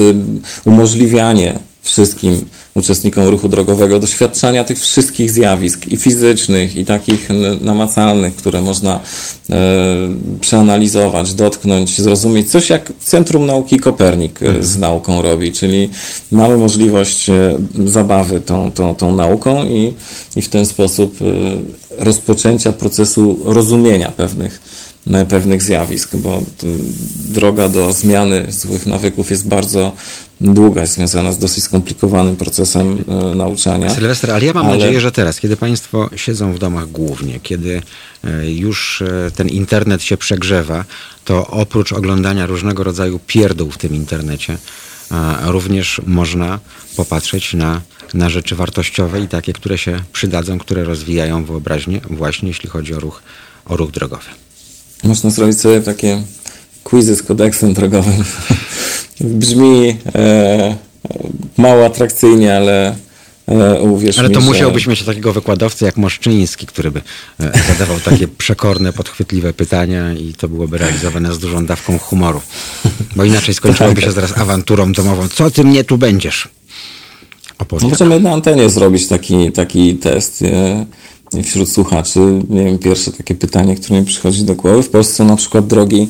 umożliwianie wszystkim uczestnikom ruchu drogowego doświadczania tych wszystkich zjawisk i fizycznych, i takich namacalnych, które można e, przeanalizować, dotknąć, zrozumieć. Coś jak Centrum Nauki Kopernik e, z nauką robi, czyli mamy możliwość e, zabawy tą, tą, tą nauką i, i w ten sposób e, rozpoczęcia procesu rozumienia pewnych pewnych zjawisk, bo droga do zmiany złych nawyków jest bardzo długa, jest związana z dosyć skomplikowanym procesem e, nauczania. Sylwester, ale ja mam ale... nadzieję, że teraz, kiedy Państwo siedzą w domach głównie, kiedy e, już e, ten internet się przegrzewa, to oprócz oglądania różnego rodzaju pierdół w tym internecie, również można popatrzeć na, na rzeczy wartościowe i takie, które się przydadzą, które rozwijają wyobraźnię, właśnie jeśli chodzi o ruch, o ruch drogowy. Można zrobić sobie takie quizy z kodeksem drogowym. Brzmi e, mało atrakcyjnie, ale e, uwierz Ale to mi, musiałbyś że... mieć takiego wykładowcę jak Moszczyński, który by e, zadawał takie przekorne, podchwytliwe pytania i to byłoby realizowane z dużą dawką humoru. Bo inaczej skończyłoby tak. się zaraz awanturą domową. Co ty mnie tu będziesz? Opowiadam. Możemy na antenie zrobić taki, taki test. E, wśród słuchaczy, nie wiem, pierwsze takie pytanie, które mi przychodzi do głowy. W Polsce na przykład drogi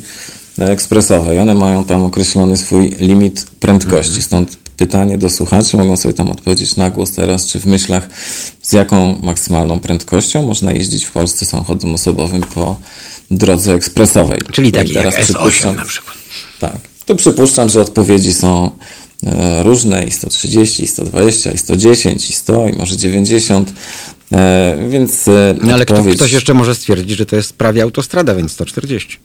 ekspresowe i one mają tam określony swój limit prędkości. Mhm. Stąd pytanie do słuchaczy, mogą sobie tam odpowiedzieć na głos teraz, czy w myślach, z jaką maksymalną prędkością można jeździć w Polsce samochodem osobowym po drodze ekspresowej. Czyli tak teraz jak przypuszczam, na przykład. Tak. To przypuszczam, że odpowiedzi są e, różne i 130, i 120, i 110, i 100, i może 90. E, więc e, no, ale odpowiedź... ktoś jeszcze może stwierdzić, że to jest prawie autostrada, więc 140.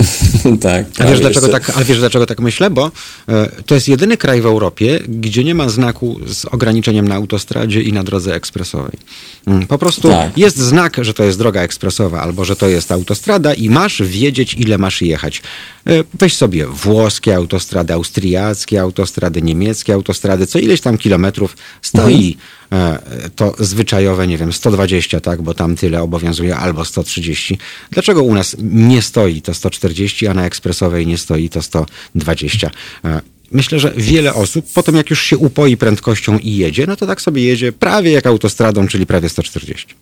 tak. A wiesz, dlaczego tak, a wiesz dlaczego tak myślę? Bo e, to jest jedyny kraj w Europie, gdzie nie ma znaku z ograniczeniem na autostradzie i na drodze ekspresowej. Mm, po prostu tak. jest znak, że to jest droga ekspresowa albo że to jest autostrada i masz wiedzieć, ile masz jechać. E, weź sobie włoskie autostrady, austriackie autostrady, niemieckie autostrady, co ileś tam kilometrów stoi mhm. E, to zwyczajowe, nie wiem, 120, tak, bo tam tyle obowiązuje, albo 130. Dlaczego u nas nie stoi to 140, a na ekspresowej nie stoi to 120? E, myślę, że wiele osób, potem jak już się upoi prędkością i jedzie, no to tak sobie jedzie prawie jak autostradą, czyli prawie 140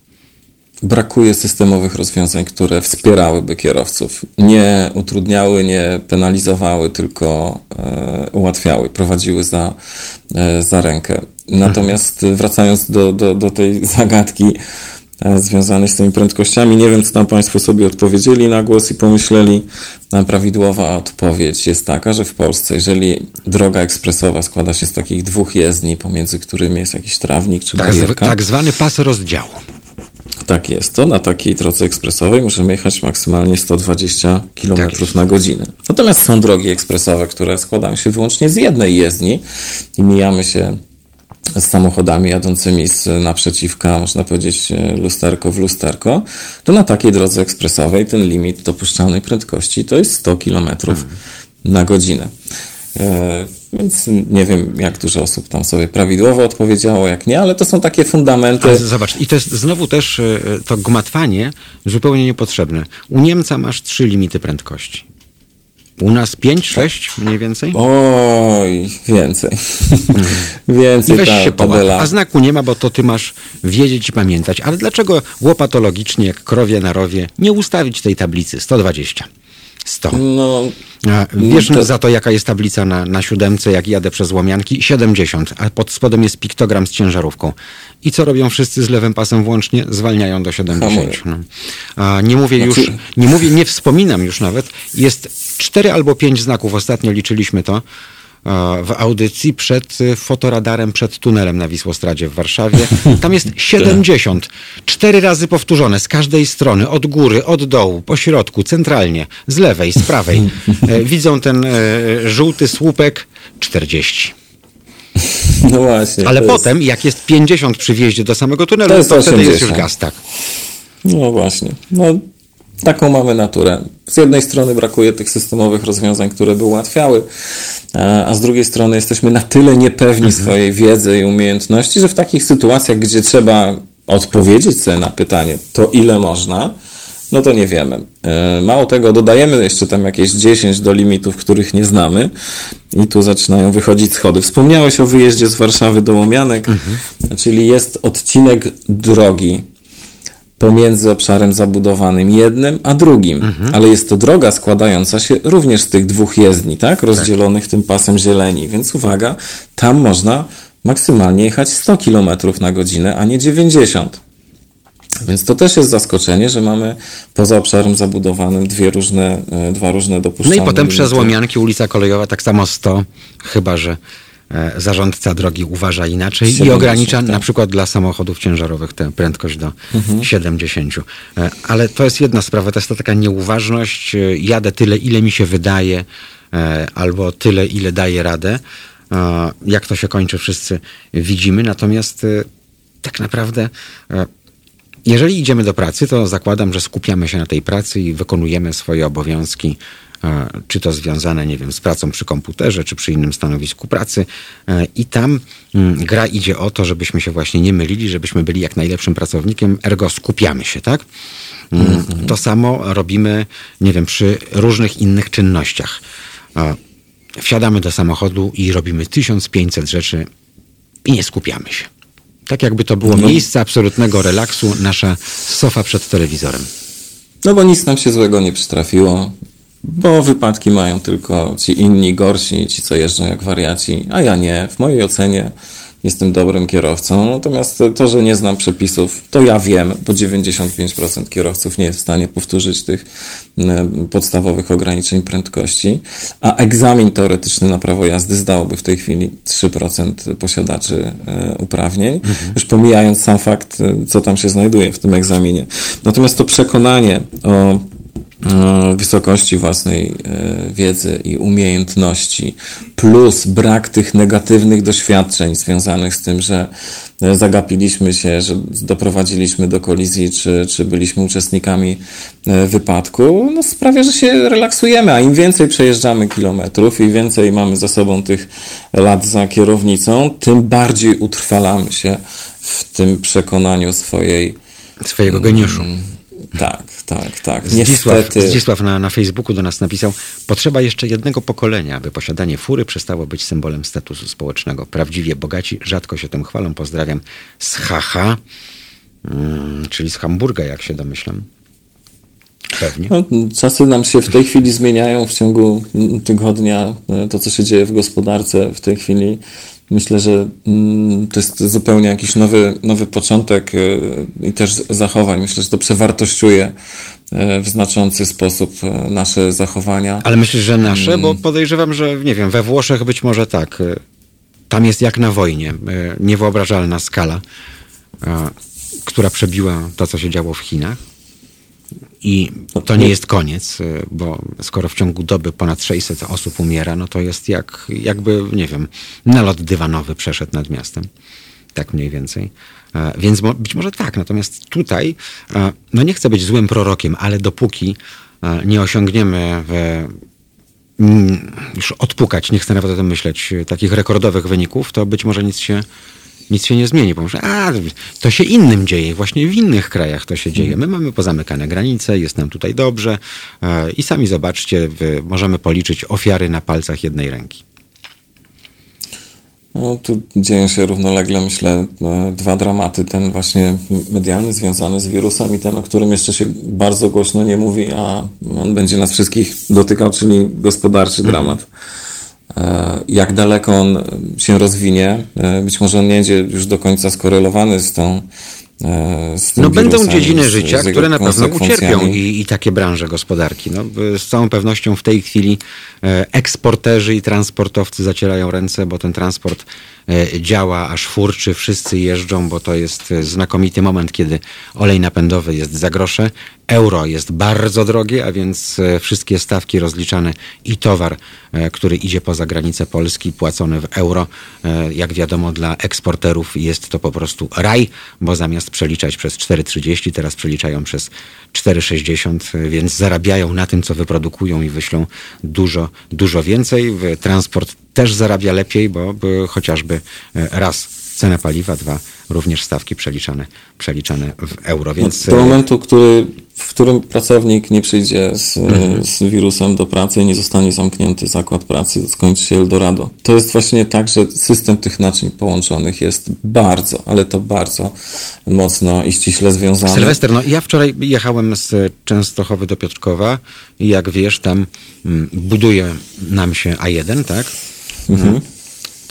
brakuje systemowych rozwiązań, które wspierałyby kierowców. Nie utrudniały, nie penalizowały, tylko e, ułatwiały, prowadziły za, e, za rękę. Natomiast wracając do, do, do tej zagadki e, związanej z tymi prędkościami, nie wiem, co tam Państwo sobie odpowiedzieli na głos i pomyśleli. Prawidłowa odpowiedź jest taka, że w Polsce, jeżeli droga ekspresowa składa się z takich dwóch jezdni, pomiędzy którymi jest jakiś trawnik czy tak, tak zwany pas rozdziału. Tak jest to. Na takiej drodze ekspresowej możemy jechać maksymalnie 120 km tak na godzinę. Natomiast są drogi ekspresowe, które składają się wyłącznie z jednej jezdni i mijamy się z samochodami jadącymi z naprzeciwka, można powiedzieć, lusterko w lusterko, to na takiej drodze ekspresowej ten limit dopuszczalnej prędkości to jest 100 km mhm. na godzinę. E, więc nie wiem, jak dużo osób tam sobie prawidłowo odpowiedziało, jak nie, ale to są takie fundamenty. Ale zobacz, i to jest znowu też e, to gmatwanie zupełnie niepotrzebne. U Niemca masz trzy limity prędkości. U nas pięć, sześć mniej więcej? Oj, więcej. Mhm. więcej I weź ta, się tabela. A znaku nie ma, bo to ty masz wiedzieć i pamiętać. Ale dlaczego łopatologicznie, jak krowie na rowie, nie ustawić tej tablicy 120? 100. No, Wiesz to... za to, jaka jest tablica na, na siódemce, jak jadę przez Łomianki? 70, a pod spodem jest piktogram z ciężarówką. I co robią wszyscy z lewym pasem włącznie? Zwalniają do 70. No. A nie mówię znaczy... już, nie mówię, nie wspominam już nawet. Jest cztery albo pięć znaków, ostatnio liczyliśmy to w audycji przed y, fotoradarem, przed tunelem na Wisłostradzie w Warszawie. Tam jest 70. Cztery razy powtórzone z każdej strony, od góry, od dołu, po środku, centralnie, z lewej, z prawej. E, widzą ten e, żółty słupek 40. No właśnie. Ale potem, jest... jak jest 50 przy wjeździe do samego tunelu, to, jest to wtedy jest już gaz, tak. No właśnie. No, taką mamy naturę. Z jednej strony brakuje tych systemowych rozwiązań, które by ułatwiały, a z drugiej strony jesteśmy na tyle niepewni mhm. swojej wiedzy i umiejętności, że w takich sytuacjach, gdzie trzeba odpowiedzieć sobie na pytanie, to ile można, no to nie wiemy. E, mało tego, dodajemy jeszcze tam jakieś 10 do limitów, których nie znamy i tu zaczynają wychodzić schody. Wspomniałeś o wyjeździe z Warszawy do Łomianek, mhm. czyli jest odcinek drogi pomiędzy obszarem zabudowanym jednym a drugim. Mhm. Ale jest to droga składająca się również z tych dwóch jezdni, tak? Rozdzielonych tak. tym pasem zieleni. Więc uwaga, tam można maksymalnie jechać 100 km na godzinę, a nie 90. Więc to też jest zaskoczenie, że mamy poza obszarem zabudowanym dwie różne, e, dwa różne dopuszczalne. No i potem limity. przez Łomianki ulica kolejowa tak samo 100, chyba że zarządca drogi uważa inaczej 70, i ogranicza tak. na przykład dla samochodów ciężarowych tę prędkość do mhm. 70. E, ale to jest jedna sprawa, to jest to taka nieuważność, e, jadę tyle, ile mi się wydaje, albo tyle, ile daje radę. Jak to się kończy, wszyscy widzimy, natomiast tak naprawdę jeżeli idziemy do pracy, to zakładam, że skupiamy się na tej pracy i wykonujemy swoje obowiązki czy to związane, nie wiem, z pracą przy komputerze, czy przy innym stanowisku pracy. E, I tam mm, gra idzie o to, żebyśmy się właśnie nie mylili, żebyśmy byli jak najlepszym pracownikiem, ergo skupiamy się, tak? Mm, to samo robimy, nie wiem, przy różnych innych czynnościach. Wsiadamy do samochodu i robimy 1500 rzeczy i nie skupiamy się. Tak jakby to było no. miejsce absolutnego relaksu, nasza sofa przed telewizorem. No bo nic nam się złego nie przytrafiło. Bo wypadki mają tylko ci inni gorsi, ci co jeżdżą jak wariaci, a ja nie. W mojej ocenie jestem dobrym kierowcą. Natomiast to, że nie znam przepisów, to ja wiem, bo 95% kierowców nie jest w stanie powtórzyć tych podstawowych ograniczeń prędkości, a egzamin teoretyczny na prawo jazdy zdałoby w tej chwili 3% posiadaczy e, uprawnień, mhm. już pomijając sam fakt, e, co tam się znajduje w tym egzaminie. Natomiast to przekonanie o wysokości własnej e, wiedzy i umiejętności, plus brak tych negatywnych doświadczeń związanych z tym, że e, zagapiliśmy się, że doprowadziliśmy do kolizji, czy, czy byliśmy uczestnikami wypadku, no sprawia, że się relaksujemy, a im więcej przejeżdżamy kilometrów i więcej mamy za sobą tych lat za kierownicą, tym bardziej utrwalamy się w tym przekonaniu swojej swojego geniuszu. Mm, tak, tak, tak. Zdzisław, Niestety... Zdzisław na, na Facebooku do nas napisał, potrzeba jeszcze jednego pokolenia, aby posiadanie fury przestało być symbolem statusu społecznego. Prawdziwie bogaci rzadko się tym chwalą. Pozdrawiam z Haha, hmm, czyli z Hamburga, jak się domyślam. Pewnie. No, czasy nam się w tej chwili zmieniają w ciągu tygodnia. To, co się dzieje w gospodarce w tej chwili Myślę, że mm, to jest zupełnie jakiś nowy, nowy początek y, i też zachowań. Myślę, że to przewartościuje y, w znaczący sposób y, nasze zachowania. Ale myślisz, że nasze? Bo mm. podejrzewam, że nie wiem, we Włoszech być może tak. Tam jest jak na wojnie. Niewyobrażalna skala, która przebiła to, co się działo w Chinach. I to nie jest koniec, y, bo skoro w ciągu doby ponad 600 osób umiera, no to jest jak, jakby, nie wiem, nalot dywanowy przeszedł nad miastem. Tak mniej więcej. E, więc być może tak, natomiast tutaj, e, no nie chcę być złym prorokiem, ale dopóki e, nie osiągniemy w, mm, już odpukać, nie chcę nawet o tym myśleć, takich rekordowych wyników, to być może nic się nic się nie zmieni. Bo może, a, to się innym dzieje, właśnie w innych krajach to się dzieje. My mamy pozamykane granice, jest nam tutaj dobrze e, i sami zobaczcie, możemy policzyć ofiary na palcach jednej ręki. No, tu dzieją się równolegle, myślę, e, dwa dramaty. Ten właśnie medialny związany z wirusem i ten, o którym jeszcze się bardzo głośno nie mówi, a on będzie nas wszystkich dotykał, czyli gospodarczy dramat. E, jak daleko on się rozwinie, e, być może on nie będzie już do końca skorelowany z tą no będą dziedziny z, życia, z które na pewno ucierpią i, i, takie branże gospodarki. No, z całą pewnością w tej chwili e, eksporterzy i transportowcy zacierają ręce, bo ten transport e, działa, aż furczy, wszyscy jeżdżą, bo to jest znakomity moment, kiedy olej napędowy jest za grosze, euro jest bardzo drogie, a więc wszystkie stawki rozliczane i towar, który idzie poza granicę Polski, płacony w euro, jak wiadomo dla eksporterów jest to po prostu raj, bo zamiast przeliczać przez 4,30, teraz przeliczają przez 4,60, więc zarabiają na tym, co wyprodukują i wyślą dużo, dużo więcej. Transport też zarabia lepiej, bo, chociażby e, raz cena paliwa, dwa również stawki przeliczane, przeliczane w euro. Więc... Do momentu, który, w którym pracownik nie przyjdzie z, mhm. z wirusem do pracy nie zostanie zamknięty zakład pracy, skończy się Eldorado. To jest właśnie tak, że system tych naczyń połączonych jest bardzo, ale to bardzo mocno i ściśle związany. Sylwester, no ja wczoraj jechałem z Częstochowy do Piotrkowa i jak wiesz, tam mm, buduje nam się A1, tak? Mhm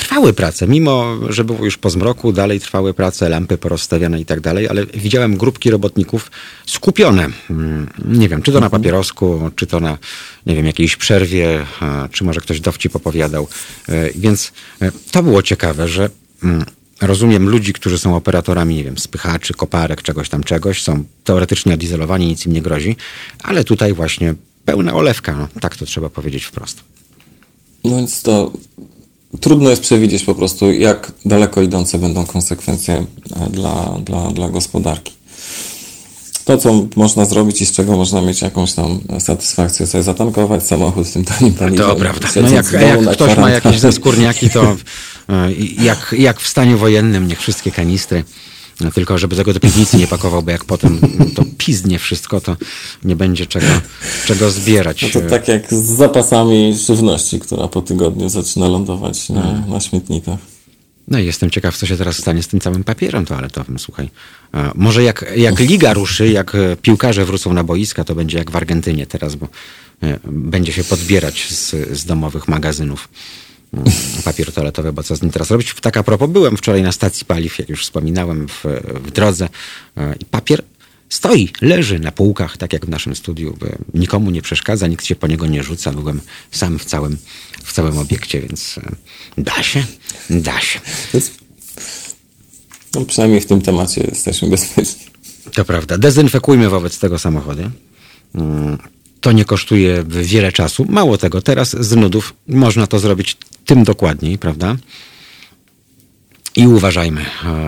trwały prace, mimo że było już po zmroku, dalej trwały prace, lampy porozstawiane i tak dalej, ale widziałem grupki robotników skupione. Mm, nie wiem, czy to na mhm. papierosku, czy to na, nie wiem, jakiejś przerwie, czy może ktoś dowcip opowiadał. E, więc e, to było ciekawe, że mm, rozumiem ludzi, którzy są operatorami, nie wiem, spychaczy, koparek, czegoś tam, czegoś, są teoretycznie odizolowani, nic im nie grozi, ale tutaj właśnie pełna olewka, no, tak to trzeba powiedzieć wprost. No więc to trudno jest przewidzieć po prostu, jak daleko idące będą konsekwencje e, dla, dla, dla gospodarki. To, co można zrobić i z czego można mieć jakąś tam satysfakcję, sobie zatankować samochód w tym tanim paliwie. To prawda. No jak, jak ktoś ma jakieś zaskórniaki, to e, jak, jak w stanie wojennym, niech wszystkie kanistry tylko żeby tego do piwnicy nie pakował, bo jak potem to pizdnie wszystko, to nie będzie czego, czego zbierać. No to tak jak z zapasami żywności, która po tygodniu zaczyna lądować na, hmm. na śmietnikach. No i jestem ciekaw, co się teraz stanie z tym całym papierem toaletowym, słuchaj. Może jak, jak liga ruszy, jak piłkarze wrócą na boiska, to będzie jak w Argentynie teraz, bo e, będzie się podbierać z, z domowych magazynów. Mm, papier toaletowy, bo co z nim teraz robić? Tak a propos, byłem wczoraj na stacji paliw, jak już wspominałem, w, w drodze e, i papier stoi, leży na półkach, tak jak w naszym studiu. Nikomu nie przeszkadza, nikt się po niego nie rzuca. Byłem sam w całym, w całym obiekcie, więc e, da się, da się. No przynajmniej w tym temacie jesteśmy bezpieczni. To prawda. Dezynfekujmy wobec tego samochody. Mm, to nie kosztuje wiele czasu. Mało tego, teraz z nudów można to zrobić tym dokładniej, prawda? I uważajmy,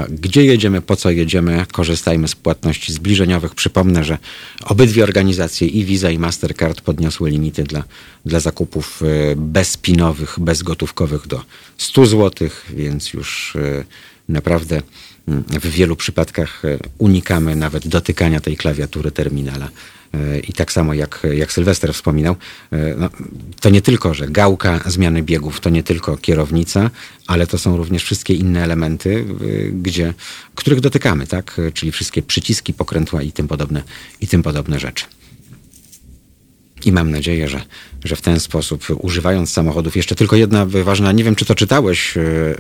gdzie jedziemy, po co jedziemy, korzystajmy z płatności zbliżeniowych. Przypomnę, że obydwie organizacje, i Visa, i Mastercard, podniosły limity dla, dla zakupów e, bezpinowych, bezgotówkowych do 100 zł, więc już e, naprawdę mm, w wielu przypadkach e, unikamy nawet dotykania tej klawiatury terminala i tak samo jak, jak Sylwester wspominał, e, no, to nie tylko, że gałka zmiany biegów, to nie tylko kierownica, ale to są również wszystkie inne elementy, gdzie, których dotykamy, tak? Czyli wszystkie przyciski, pokrętła i tym podobne, i tym podobne rzeczy. I mam nadzieję, że, że w ten sposób, używając samochodów, jeszcze tylko jedna ważna, nie wiem czy to czytałeś, e, e,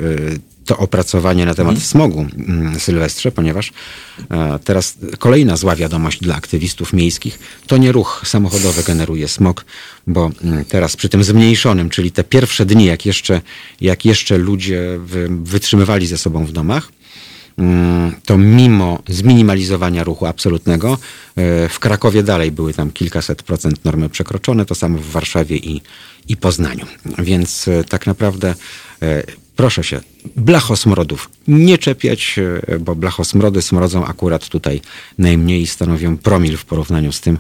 to opracowanie na temat hmm. smogu, mm, Sylwestrze, ponieważ e, teraz kolejna zła wiadomość dla aktywistów miejskich, to nie ruch samochodowy generuje smog, bo mm, teraz przy tym zmniejszonym, czyli te pierwsze dni, jak jeszcze, jak jeszcze ludzie wytrzymywali ze sobą w domach, to mimo zminimalizowania ruchu absolutnego, e, w Krakowie dalej były tam kilkaset procent normy przekroczone, to samo w Warszawie i, i Poznaniu. Więc e, tak naprawdę e, proszę się, blachosmrodów nie czepiać, bo blachosmrody smrodzą akurat tutaj najmniej stanowią promil w porównaniu z tym,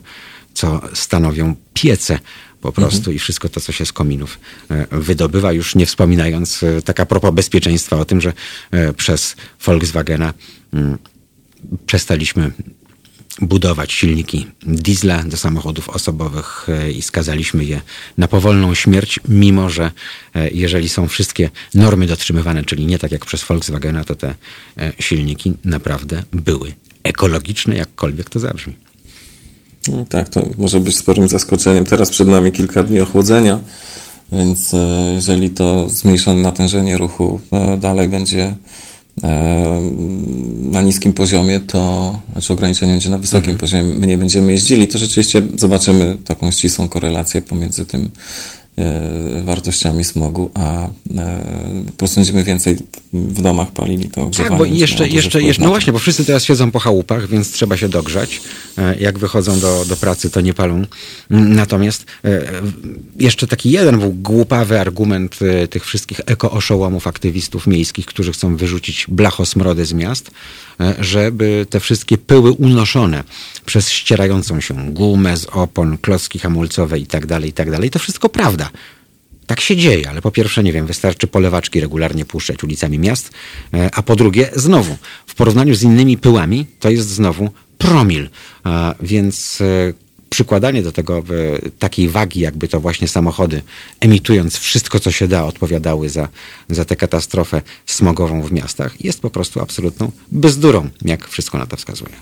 co stanowią piece po prostu mhm. i wszystko to, co się z kominów e, wydobywa, już nie wspominając e, tak a propos bezpieczeństwa o tym, że e, przez Volkswagena mm, przestaliśmy budować silniki diesla do samochodów osobowych i skazaliśmy je na powolną śmierć, mimo że jeżeli są wszystkie normy dotrzymywane, czyli nie tak jak przez Volkswagena, to te silniki naprawdę były ekologiczne, jakkolwiek to zabrzmi. No tak, to może być sporym zaskoczeniem. Teraz przed nami kilka dni ochłodzenia, więc jeżeli to zmniejszone natężenie ruchu dalej będzie na niskim poziomie, to znaczy ograniczenie będzie na wysokim mhm. poziomie, my nie będziemy jeździli, to rzeczywiście zobaczymy taką ścisłą korelację pomiędzy tym E, wartościami smogu, a e, po prostu będziemy więcej w domach palili to ogrzewanie. Tak, bo jeszcze, jeszcze, jeszcze no właśnie, bo wszyscy teraz siedzą po chałupach, więc trzeba się dogrzać. E, jak wychodzą do, do pracy, to nie palą. Natomiast jeszcze taki jeden był głupawy argument tych wszystkich eko-oszołomów, aktywistów miejskich, którzy chcą wyrzucić blachosmrody z miast, żeby te wszystkie pyły unoszone przez ścierającą się gumę z opon, klocki hamulcowe i tak dalej, i tak to wszystko prawda. Tak się dzieje, ale po pierwsze, nie wiem, wystarczy polewaczki regularnie puszczać ulicami miast, e, a po drugie, znowu, w porównaniu z innymi pyłami, to jest znowu promil. Więc e, przykładanie do tego takiej wagi, jakby to właśnie samochody, emitując wszystko, co się da, odpowiadały za, za tę katastrofę smogową w miastach, jest po prostu absolutną bezdurą, jak wszystko na to wskazuje.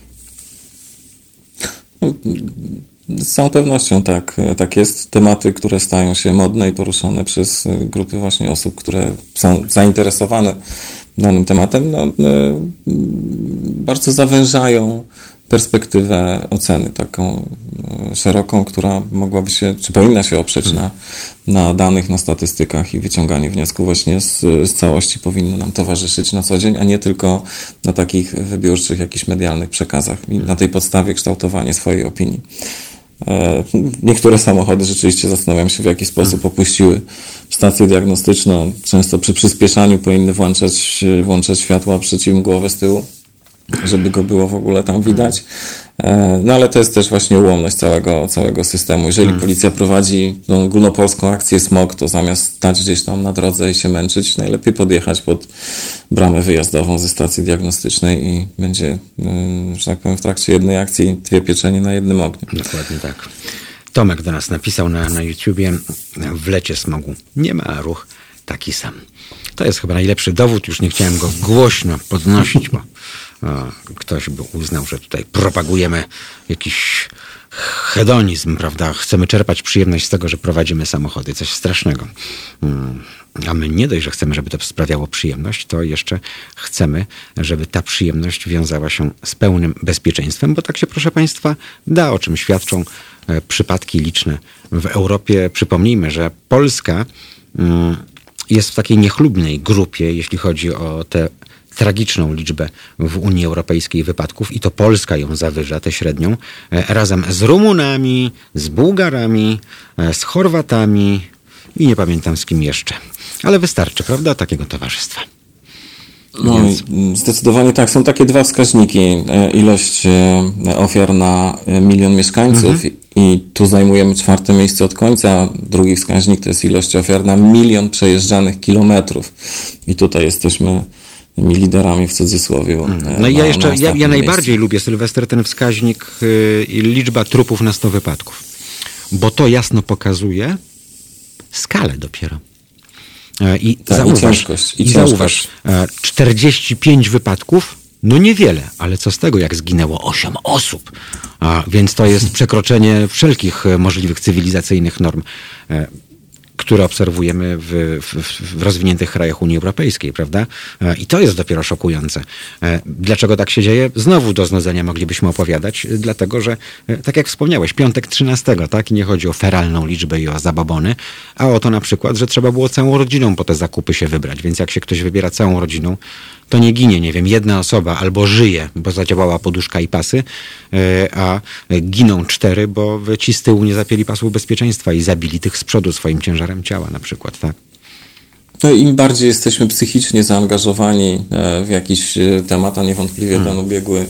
Z całą pewnością tak, tak jest. Tematy, które stają się modne i poruszane przez grupy właśnie osób, które są zainteresowane danym tematem, no, e, bardzo zawężają perspektywę oceny taką e, szeroką, która mogłaby się, czy powinna się oprzeć na, na danych, na statystykach i wyciąganie wniosków właśnie z, z całości powinno nam towarzyszyć na co dzień, a nie tylko na takich wybiórczych, jakichś medialnych przekazach i na tej podstawie kształtowanie swojej opinii. E, niektóre samochody rzeczywiście zastanawiam się, w jaki sposób opuściły stację diagnostyczną. Często przy przyspieszaniu powinny włączać, włączać światła przeciwmgłowe z tyłu żeby go było w ogóle tam widać. E, no ale to jest też właśnie ułomność całego, całego systemu. Jeżeli hmm. policja prowadzi no, ogólnopolską akcję smog, to zamiast stać gdzieś tam na drodze i się męczyć, najlepiej podjechać pod bramę wyjazdową ze stacji diagnostycznej i będzie, mm, że tak powiem, w trakcie jednej akcji dwie pieczenie na jednym ogniu. Dokładnie tak. Tomek do nas napisał na, na YouTubie w lecie smogu. Nie ma ruch taki sam. To jest chyba najlepszy dowód, już nie chciałem go głośno podnosić, bo ktoś by uznał, że tutaj propagujemy jakiś hedonizm, prawda? Chcemy czerpać przyjemność z tego, że prowadzimy samochody. Coś strasznego. Mm. A my nie dość, że chcemy, żeby to sprawiało przyjemność, to jeszcze chcemy, żeby ta przyjemność wiązała się z pełnym bezpieczeństwem, bo tak się, proszę Państwa, da, o czym świadczą e, przypadki liczne w Europie. Przypomnijmy, że Polska mm, jest w takiej niechlubnej grupie, jeśli chodzi o te tragiczną liczbę w Unii Europejskiej wypadków i to Polska ją zawyża, tę średnią, e, razem z Rumunami, z Bułgarami, e, z Chorwatami i nie pamiętam z kim jeszcze. Ale wystarczy, prawda, takiego towarzystwa. No, Więc... zdecydowanie tak. Są takie dwa wskaźniki. E, ilość ofiar na milion mieszkańców mhm. i tu zajmujemy czwarte miejsce od końca. Drugi wskaźnik to jest ilość ofiar na milion przejeżdżanych kilometrów. I tutaj jesteśmy tymi liderami w cudzysłowie. No i ja jeszcze, ja, ja najbardziej lubię, Sylwester, ten wskaźnik y, liczba trupów na 100 wypadków. Bo to jasno pokazuje skalę dopiero. E, I tak, zauważ, i, ciężkość, i, i zauważ, 45 e, wypadków, no niewiele, ale co z tego, jak zginęło 8 osób. A, więc to jest przekroczenie wszelkich e, możliwych cywilizacyjnych norm które obserwujemy w, w, w, rozwiniętych krajach Unii Europejskiej, prawda? E, I to jest dopiero szokujące. E, dlaczego tak się dzieje? Znowu do znudzenia moglibyśmy opowiadać, dlatego że, e, tak jak wspomniałeś, piątek 13, tak? I nie chodzi o feralną liczbę i o zababony, a o to na przykład, że trzeba było całą rodziną po te zakupy się wybrać. Więc jak się ktoś wybiera całą rodziną, to nie ginie, nie wiem, jedna osoba albo żyje, bo zadziałała poduszka i pasy, e, a giną cztery, bo ci z tyłu nie zapięli pasów bezpieczeństwa i zabili tych z przodu swoim ciężarem ciała na przykład, tak? No im bardziej jesteśmy psychicznie zaangażowani e, w jakiś e, temat, a niewątpliwie hmm. ten ubiegły,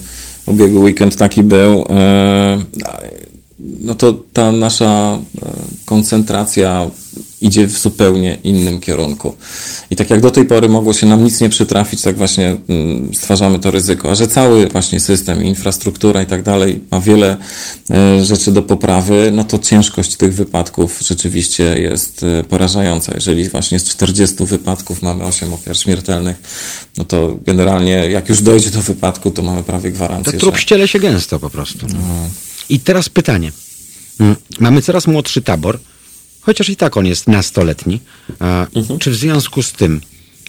ubiegły weekend taki był, no to ta nasza koncentracja idzie w zupełnie innym kierunku. I tak jak do tej pory mogło się nam nic nie przytrafić, tak właśnie mm, stwarzamy to ryzyko. A że cały właśnie system, infrastruktura i tak dalej ma wiele e, rzeczy do poprawy, no to ciężkość tych wypadków rzeczywiście jest e, porażająca. Jeżeli właśnie z 40 wypadków mamy 8 ofiar śmiertelnych, no to generalnie jak już dojdzie do wypadku, to mamy prawie gwarancję. To trup że... ściele się gęsto po prostu. No. I teraz pytanie. Mm, Mamy coraz młodszy tabor, chociaż i tak on jest nastoletni. A Czy w związku z tym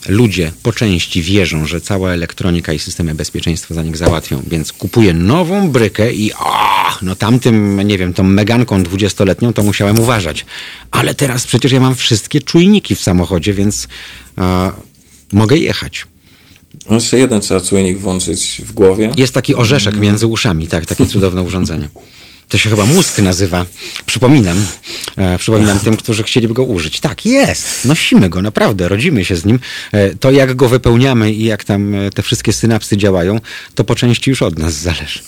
ludzie po części wierzą, że cała elektronika i systemy bezpieczeństwa za nich załatwią, więc kupuje nową brykę i o, no tamtym, nie wiem, tą meganką dwudziestoletnią to musiałem uważać. Ale teraz przecież ja mam wszystkie czujniki w samochodzie, więc a, mogę jechać. No Jeszcze jeden trzeba czujnik włączyć w głowie. Jest taki orzeszek między uszami, tak, takie cudowne urządzenie. To się chyba mózg nazywa. Przypominam. E, przypominam tym, którzy chcieliby go użyć. Tak, jest. Nosimy go, naprawdę. Rodzimy się z nim. E, to, jak go wypełniamy i jak tam e, te wszystkie synapsy działają, to po części już od nas zależy.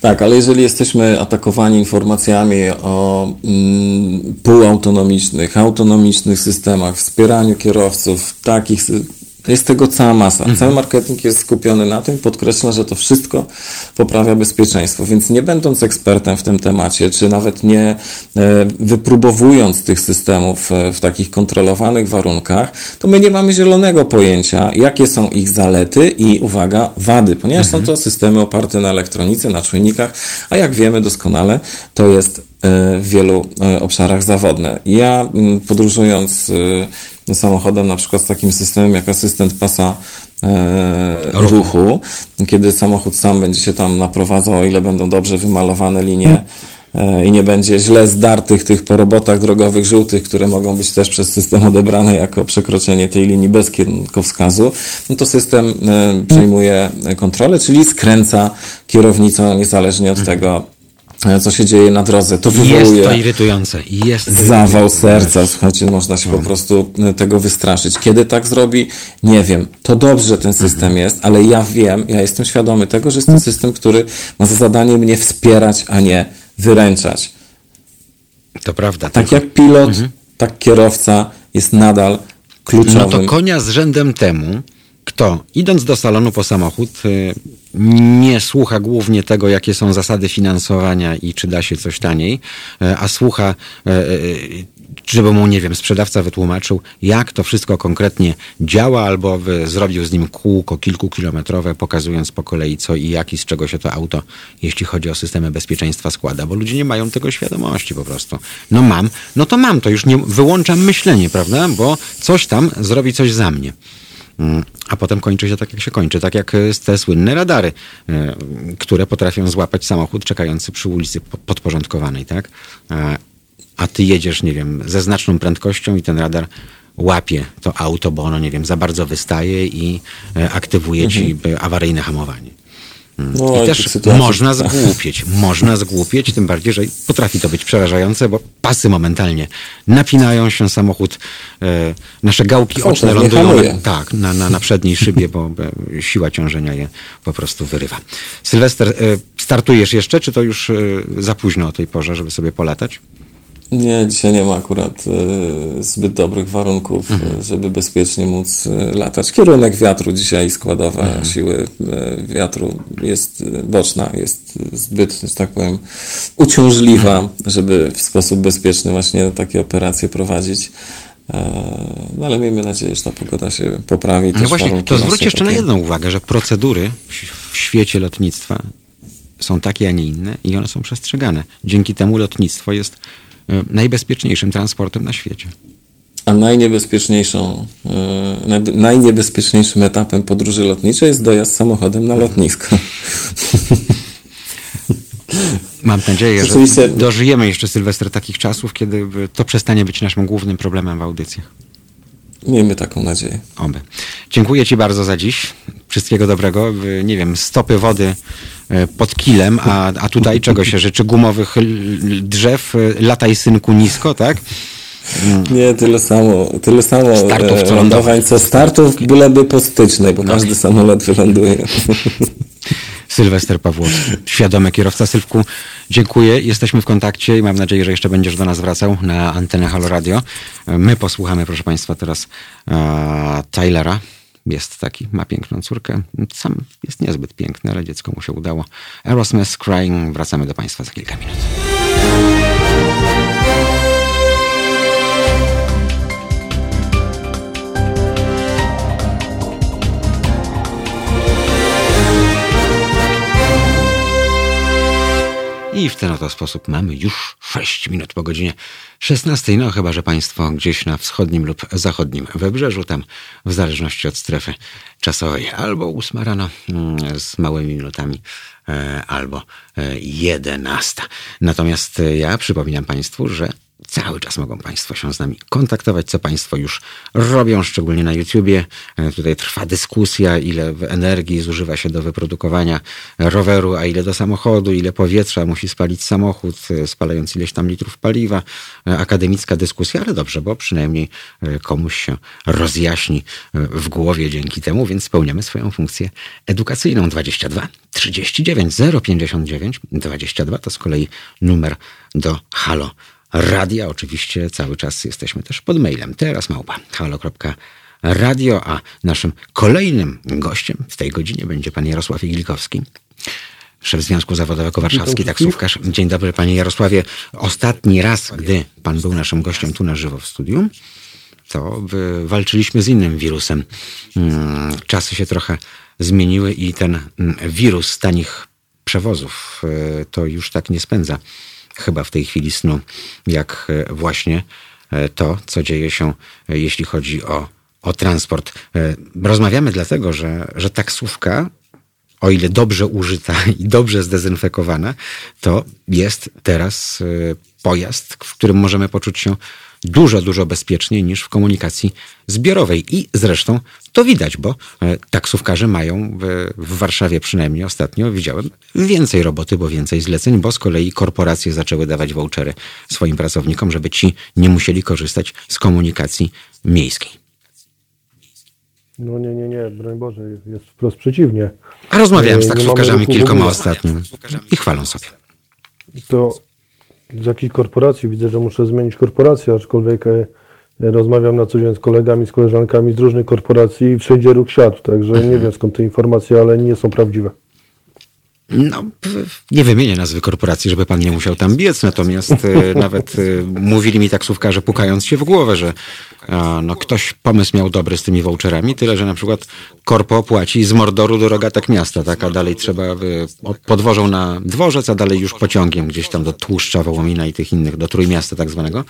Tak, ale jeżeli jesteśmy atakowani informacjami o mm, półautonomicznych, autonomicznych systemach, wspieraniu kierowców, takich. Sy- Jest tego cała masa. Cały marketing jest skupiony na tym, podkreśla, że to wszystko poprawia bezpieczeństwo. Więc nie będąc ekspertem w tym temacie, czy nawet nie e, wypróbowując tych systemów e, w takich kontrolowanych warunkach, to my nie mamy zielonego pojęcia, jakie są ich zalety i, uwaga, wady, ponieważ są to systemy oparte na elektronice, na czujnikach, a jak wiemy doskonale, to jest e, w wielu obszarach zawodne. Ja podróżując samochodem na przykład z takim systemem jak asystent pasa e, ruchu, kiedy samochód sam będzie się tam naprowadzał, o ile będą dobrze wymalowane linie e, i nie będzie źle zdartych tych po robotach drogowych żółtych, które mogą być też przez system odebrane jako przekroczenie tej linii bez kierunkowskazu, no to system e, przejmuje kontrolę, czyli skręca kierownicą niezależnie od tego, e, co się dzieje na drodze. To Jest wywołuje to irytujące. Jest to zawał irytujące. serca, słuchajcie, można się po prostu y, tego wystraszyć. Kiedy tak zrobi, nie wiem. To dobrze, że ten system jest, ale ja wiem, ja jestem świadomy tego, że jest to system, który ma za zadanie mnie wspierać, a nie wyręczać. To prawda. Tak jak pilot, tak kierowca jest nadal No kluczowym. to konia z rzędem temu, kto idąc do salonu po samochód y, nie słucha głównie tego, jakie są zasady finansowania i czy da się coś taniej, y, a słucha, y, żeby mu, nie wiem, sprzedawca wytłumaczył, jak to wszystko konkretnie działa, albo zrobił z nim kółko kilkukilometrowe, pokazując po kolei co i jak i z czego się to auto, jeśli chodzi o systemy bezpieczeństwa, składa, bo ludzie nie mają tego świadomości po prostu. No mam, no to mam, to już nie wyłączam myślenie, prawda, bo coś tam zrobi coś za mnie. A potem kończy się tak, jak się kończy. Tak jak e, te słynne radary, e, które potrafią złapać samochód czekający przy ulicy po- podporządkowanej, tak? A ty jedziesz, nie wiem, ze znaczną prędkością i ten radar łapie to auto, bo ono, nie wiem, za bardzo wystaje i e, aktywuje ci e, awaryjne hamowanie. No, I też można zgłupieć, można zgłupieć, tym bardziej, że potrafi to być przerażające, bo pasy momentalnie napinają się, samochód, e, nasze gałki Gwałtownie oczne lądują na, tak, na, na, na przedniej szybie, bo siła ciążenia je po prostu wyrywa. Sylwester, e, startujesz jeszcze, czy to już e, za późno o tej porze, żeby sobie polatać? Nie, dzisiaj nie ma akurat e, zbyt dobrych warunków, Mhm. e, żeby bezpiecznie móc e, latać. Kierunek wiatru dzisiaj, składowa Mhm. siły e, wiatru jest boczna, jest zbyt, że tak powiem, uciążliwa, Mhm. żeby w sposób bezpieczny właśnie takie operacje prowadzić. No ale miejmy nadzieję, że ta pogoda się poprawi. No właśnie, to zwróć jeszcze na jedną uwagę, że procedury w- świecie lotnictwa są takie, a nie inne i one są przestrzegane. Dzięki temu lotnictwo jest najbezpieczniejszym transportem na świecie. A najniebezpieczniejszą, e, naj- najniebezpieczniejszym etapem podróży lotniczej jest dojazd samochodem na lotnisko. Mam nadzieję, że dożyjemy jeszcze, Sylwester, takich czasów, kiedy to przestanie być naszym głównym problemem w audycjach. Miejmy taką nadzieję. Oby. Dziękuję Ci bardzo za dziś. Wszystkiego dobrego. Nie wiem, stopy wody y, pod kilem, a, a tutaj czego się życzy? Gumowych drzew, lataj synku nisko, tak? Nie, tyle samo, tyle samo Startów, co e, lądowań, lądowań. co startów, byleby po stycznej, bo każdy samolot wyląduje. Sylwester Pawłowski, świadomy kierowca. Sylwku, dziękuję. Jesteśmy w kontakcie i mam nadzieję, że jeszcze będziesz do nas wracał na antenę Halo Radio. My posłuchamy, proszę Państwa, teraz e, Tylera. Jest taki, ma piękną córkę. Sam jest niezbyt piękny, ale dziecko mu się udało. Aerosmith Crying. Wracamy do Państwa za kilka minut. I w ten oto sposób mamy już 6 minut po godzinie 16. No chyba, że Państwo gdzieś na wschodnim lub zachodnim wybrzeżu, tam w zależności od strefy czasowej, albo 8 rano mm, z małymi minutami, e, albo 11. E, Natomiast ja przypominam Państwu, że Cały czas mogą Państwo się z nami kontaktować, co Państwo już robią, szczególnie na YouTubie. E, tutaj trwa dyskusja, ile energii zużywa się do wyprodukowania roweru, a ile do samochodu, ile powietrza musi spalić samochód, e, spalając ileś tam litrów paliwa. E, akademicka dyskusja, ale dobrze, bo przynajmniej komuś się rozjaśni w głowie dzięki temu, więc spełniamy swoją funkcję edukacyjną. 22 39 059 22 to z kolei numer do Halo radia. Oczywiście cały czas jesteśmy też pod mailem. Teraz małpa halo.radio, a naszym kolejnym gościem w tej godzinie będzie pan Jarosław Iglikowski. Szef Związku Zawodowego Warszawski Taksówkarz. Dzień dobry panie Jarosławie. Ostatni raz, gdy pan był naszym gościem tu na żywo w studium, to walczyliśmy z innym wirusem. Mm, czasy się trochę zmieniły i ten mm, wirus tanich przewozów e, to już tak nie spędza chyba w tej chwili snu, jak e, właśnie e, to, co dzieje się, e, jeśli chodzi o, o transport. Rozmawiamy dlatego, że, że taksówka o ile dobrze użyta i dobrze zdezynfekowana, to jest teraz pojazd, w którym możemy poczuć się dużo, dużo bezpieczniej niż w komunikacji zbiorowej. I zresztą to widać, bo e, taksówkarze mają w, w Warszawie przynajmniej ostatnio, widziałem, więcej roboty, bo więcej zleceń, bo z kolei korporacje zaczęły dawać vouchery swoim pracownikom, żeby ci nie musieli korzystać z komunikacji miejskiej. No nie, nie, nie, broń Boże, jest wprost przeciwnie. A rozmawiałem z e, taksówkarzami kilkoma ostatnio i chwalą sobie. To z jakiej korporacji, widzę, że muszę zmienić korporację, aczkolwiek e, rozmawiam na co dzień z kolegami, z koleżankami z różnych korporacji i wszędzie róg siadł, także nie wiem skąd te informacje, ale nie są prawdziwe. No, nie wymienię nazwy korporacji, żeby pan nie musiał tam biec, natomiast e, nawet e, mówili mi taksówkarze, pukając się w głowę, że no, ktoś pomysł miał dobry z tymi voucherami, tyle, że na przykład korpo płaci z Mordoru do rogatek miasta, tak, a dalej trzeba podwożą na dworzec, a dalej już pociągiem gdzieś tam do Tłuszcza, Wołomina i tych innych, do Trójmiasta tak zwanego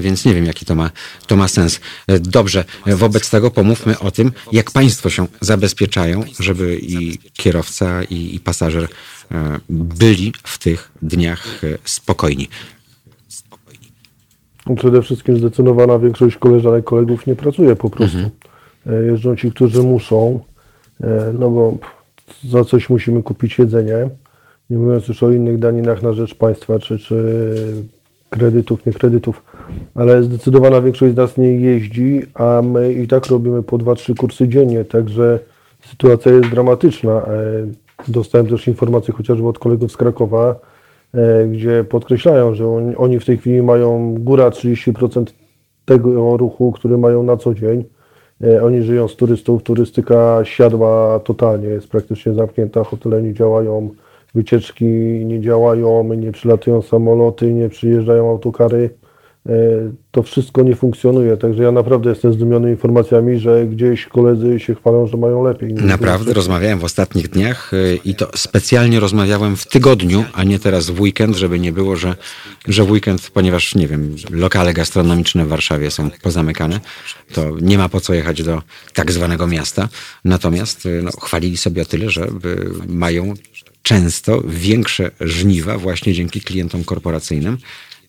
więc nie wiem, jaki to ma, to ma sens. E, dobrze, wobec tego pomówmy o tym, jak państwo się zabezpieczają, żeby i kierowca, i, i pasażer e, byli w tych dniach e, spokojni. Przede wszystkim zdecydowana większość koleżanek, kolegów nie pracuje po prostu. Mhm. Jeżdżą ci, którzy muszą, no bo za coś musimy kupić jedzenie. Nie mówiąc już o innych daninach na rzecz państwa, czy, czy kredytów, nie kredytów, ale zdecydowana większość z nas nie jeździ, a my i tak robimy po 2-3 kursy dziennie, także sytuacja jest dramatyczna. E, dostałem też informacje chociażby od kolegów z Krakowa, e, gdzie podkreślają, że oni w tej chwili mają góra 30% tego ruchu, który mają na co dzień. E, oni żyją z turystów, turystyka siadła totalnie, jest praktycznie zamknięta, hotele nie działają, wycieczki nie działają, nie przylatują samoloty, nie przyjeżdżają autokary. E, to wszystko nie funkcjonuje, także ja naprawdę jestem zdumiony informacjami, że gdzieś koledzy się chwalą, że mają lepiej. Naprawdę, rozmawiałem w ostatnich dniach e, i to specjalnie rozmawiałem w tygodniu, a nie teraz w weekend, żeby nie było, że, że weekend, ponieważ, nie wiem, lokale gastronomiczne w Warszawie są pozamykane, to nie ma po co jechać do tak zwanego miasta. Natomiast e, no, chwalili sobie o tyle, że mają często większe żniwa właśnie dzięki klientom korporacyjnym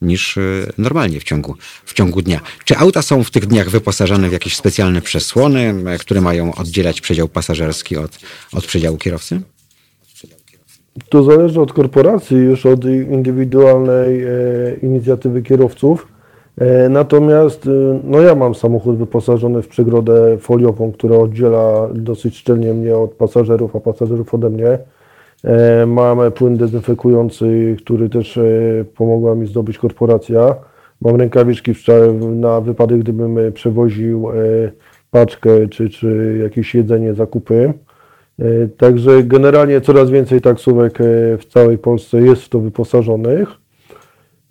niż e, normalnie w ciągu, w ciągu dnia. Czy auta są w tych dniach wyposażone w jakieś specjalne przesłony, które mają oddzielać przedział pasażerski od, od przedziału kierowcy? To zależy od korporacji, już od indywidualnej e, inicjatywy kierowców. E, natomiast e, no ja mam samochód wyposażony w przegrodę foliową, która oddziela dosyć szczelnie mnie od pasażerów, a pasażerów ode mnie. E, mamy płyn dezynfekujący, który też e, pomogła mi zdobyć korporacja. Mam rękawiczki na wypadek, gdybym e, przewoził paczkę czy, czy jakieś jedzenie, zakupy. Także generalnie coraz więcej taksówek w całej Polsce jest w to wyposażonych.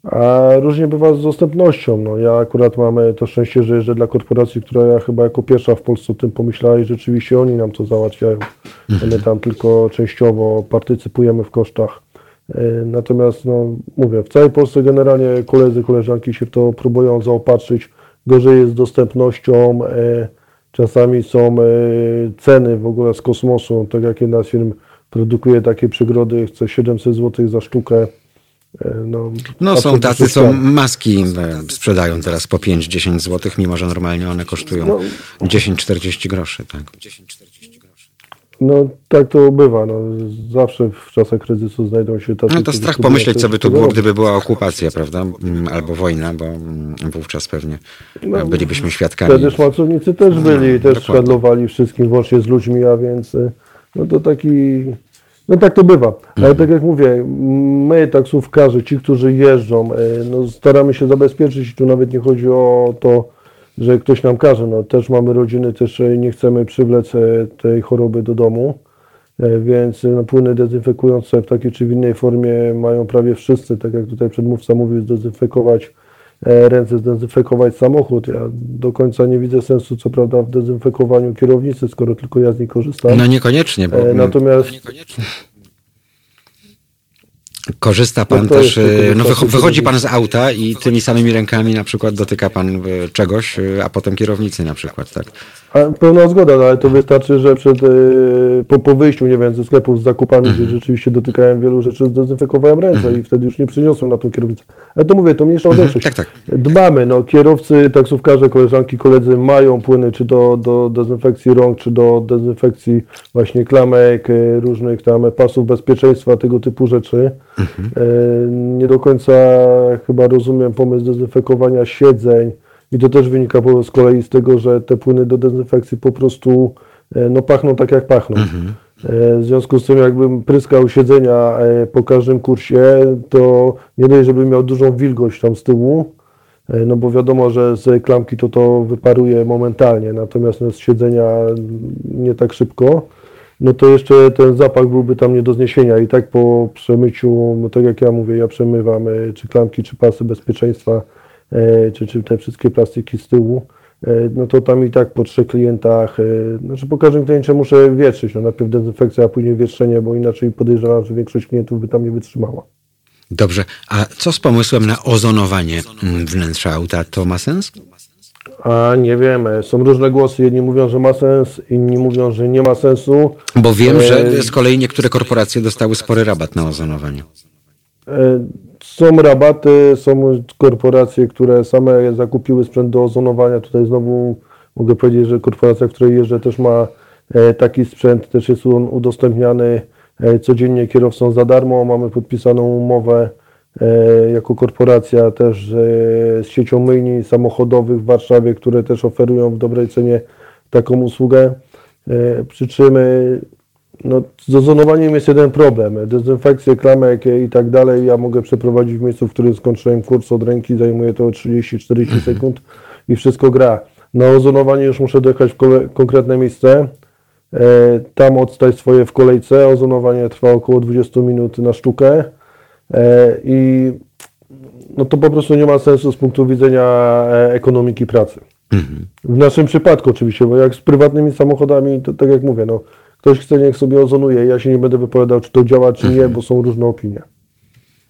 A różnie bywa z dostępnością. No, ja akurat mam to szczęście, że jeżdżę dla korporacji, która chyba jako pierwsza w Polsce o tym pomyślała i rzeczywiście oni nam to załatwiają. Mhm. My tam tylko częściowo partycypujemy w kosztach. E, natomiast, no, mówię, w całej Polsce generalnie koledzy, koleżanki się w to próbują zaopatrzyć. Gorzej jest z dostępnością. E, czasami są e, ceny w ogóle z kosmosu. Tak jak jedna z firm produkuje takie przegrody, chce 700 zł za sztukę no, no są tacy, co maski e, sprzedają teraz po 5-10 zł, mimo że normalnie one kosztują no, 10-40 groszy. Tak. No tak to bywa. No, zawsze w czasach kryzysu znajdą się tacy... No to strach pomyśleć, co by tu było, gdyby była okupacja, prawda? Mm, albo wojna, bo mm, wówczas pewnie no, bylibyśmy świadkami. Wtedy szmacownicy też byli, no, też dokładnie. handlowali wszystkim, włącznie z ludźmi, a więc e, no to taki no tak to bywa. Ale mhm. tak jak mówię, my taksówkarze, ci, którzy jeżdżą, e, no staramy się zabezpieczyć i tu nawet nie chodzi o to, że ktoś nam każe. No, też mamy rodziny, też nie chcemy przywlec e, tej choroby do domu, e, więc no, płyny dezynfekujące w takiej czy w innej formie mają prawie wszyscy, tak jak tutaj przedmówca mówił, zdezynfekować ręce, zdezynfekować samochód. Ja do końca nie widzę sensu, co prawda, w dezynfekowaniu kierownicy, skoro tylko ja z niej korzystam. No niekoniecznie. Bo... Natomiast... No niekoniecznie. Korzysta pan no też, e, no wychodzi pan z auta i tymi samymi rękami na przykład dotyka pan e, czegoś, e, a potem kierownicy na przykład, tak? Pełna zgoda, no ale to wystarczy, że przed, po, po wyjściu, nie wiem, ze sklepów z zakupami, gdzie mhm. rzeczywiście dotykałem wielu rzeczy, zdezynfekowałem ręce mhm. i wtedy już nie przyniosłem na tą kierownicę. Ale to mówię, to mniejsza o większość. Tak, tak. Dbamy, no kierowcy, taksówkarze, koleżanki, koledzy mają płyny, czy do, do dezynfekcji rąk, czy do dezynfekcji właśnie klamek, różnych tam pasów bezpieczeństwa, tego typu rzeczy. Mhm. Nie do końca chyba rozumiem pomysł dezynfekowania siedzeń i to też wynika z kolei z tego, że te płyny do dezynfekcji po prostu e, no, pachną tak jak pachną. Mhm. E, w związku z tym, jakbym pryskał siedzenia po każdym kursie, to nie dość, żebym miał dużą wilgoć tam z tyłu, no bo wiadomo, że z klamki to to wyparuje momentalnie, natomiast no, z siedzenia nie tak szybko no to jeszcze ten zapach byłby tam nie do zniesienia i tak po przemyciu, no tak jak ja mówię, ja przemywam e, czy klamki, czy pasy bezpieczeństwa, e, czy, czy te wszystkie plastiki z tyłu, e, no to tam i tak po trzech klientach, znaczy po każdym kliencie muszę wietrzyć, no najpierw dezynfekcja, a później wietrzenie, bo inaczej podejrzewam, że większość klientów by tam nie wytrzymała. Dobrze, a co z pomysłem na ozonowanie mm, wnętrza auta, to ma sens? A nie wiem, są różne głosy. Jedni mówią, że ma sens, inni mówią, że nie ma sensu. Bo wiem, że e, z kolei niektóre korporacje dostały spory rabat na ozonowanie. E, są rabaty, są korporacje, które same zakupiły sprzęt do ozonowania. Tutaj znowu mogę powiedzieć, że korporacja, w której jeżdżę, też ma e, taki sprzęt, też jest on udostępniany codziennie kierowcom za darmo. Mamy podpisaną umowę E, jako korporacja też z siecią myjni samochodowych w Warszawie, które też oferują w dobrej cenie taką usługę. E, przy czym e, no, z ozonowaniem jest jeden problem. Dezynfekcję klamek i tak dalej ja mogę przeprowadzić w miejscu, w którym skończyłem kurs od ręki, zajmuje to 30-40 mhm. sekund i wszystko gra. Na ozonowanie już muszę dojechać w konkretne miejsce, tam odstać swoje w kolejce. Ozonowanie trwa około 20 minut na sztukę. E, I no to po prostu nie ma sensu z punktu widzenia e, ekonomiki pracy. Mhm. W naszym przypadku oczywiście, bo jak z prywatnymi samochodami, to tak jak mówię, no, ktoś chce, niech sobie ozonuje. Ja się nie będę wypowiadał, czy to działa, czy nie, mhm. bo są różne opinie.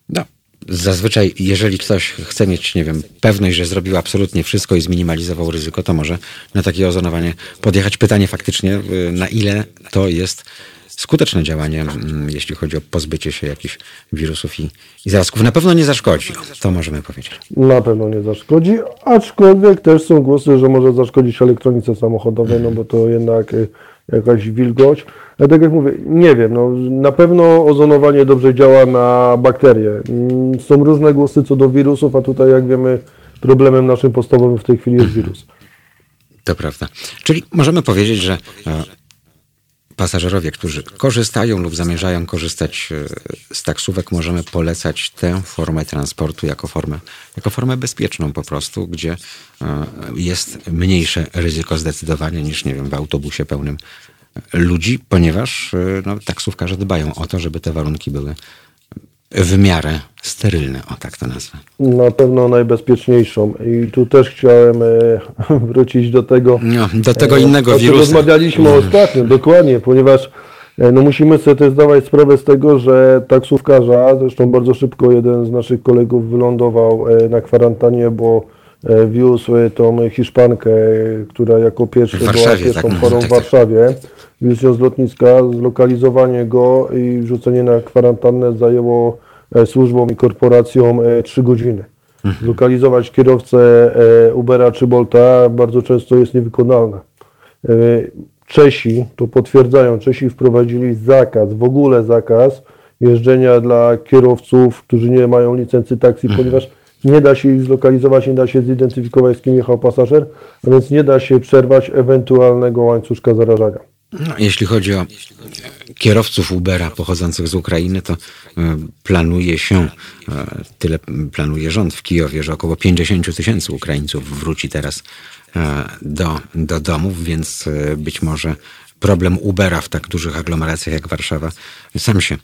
No. Zazwyczaj, jeżeli ktoś chce mieć, nie wiem, pewność, że zrobił absolutnie wszystko i zminimalizował ryzyko, to może na takie ozonowanie podjechać. Pytanie faktycznie, y, na ile to jest skuteczne działanie, mm, jeśli chodzi o pozbycie się jakichś wirusów i, i zarazków. Na pewno nie zaszkodzi, to możemy powiedzieć. Na pewno nie zaszkodzi, aczkolwiek też są głosy, że może zaszkodzić elektronice samochodowej, no bo to jednak y, jakaś wilgoć. Ale tak jak mówię, nie wiem, no, na pewno ozonowanie dobrze działa na bakterie. Mm, są różne głosy co do wirusów, a tutaj jak wiemy problemem naszym podstawowym w tej chwili jest wirus. To prawda. Czyli możemy powiedzieć, że e, pasażerowie, którzy korzystają lub zamierzają korzystać e, z taksówek, możemy polecać tę formę transportu jako formę, jako formę bezpieczną po prostu, gdzie e, jest mniejsze ryzyko zdecydowanie niż, nie wiem, w autobusie pełnym ludzi, ponieważ e, no, taksówkarze dbają o to, żeby te warunki były w miarę sterylne, o tak to nazwę. Na pewno najbezpieczniejszą. I tu też chciałem e, wrócić do tego. No, do tego innego o czym wirusa. rozmawialiśmy ostatnio, dokładnie, ponieważ e, no musimy sobie też zdawać sprawę z tego, że taksówkarza, zresztą bardzo szybko jeden z naszych kolegów wylądował e, na kwarantannie, bo e, wiózł e, tą Hiszpankę, e, która jako pierwsza W była pierwszą tak, porą tak, w tak. Warszawie. Ją z lotniska, zlokalizowanie go i wrzucenie na kwarantannę zajęło e, służbom i korporacjom 3 godziny. Mhm. Zlokalizować kierowcę e, Ubera czy Bolta bardzo często jest niewykonalne. E, Czesi to potwierdzają. Czesi wprowadzili zakaz, w ogóle zakaz jeżdżenia dla kierowców, którzy nie mają licencji taksi, Mhm. ponieważ nie da się ich zlokalizować, nie da się zidentyfikować, z kim jechał pasażer, a więc nie da się przerwać ewentualnego łańcuszka zarażania. No, jeśli chodzi o kierowców Ubera pochodzących z Ukrainy, to e, planuje się, e, tyle planuje rząd w Kijowie, że około 50 tysięcy Ukraińców wróci teraz e, do, do domów, więc e, być może problem Ubera w tak dużych aglomeracjach jak Warszawa sam się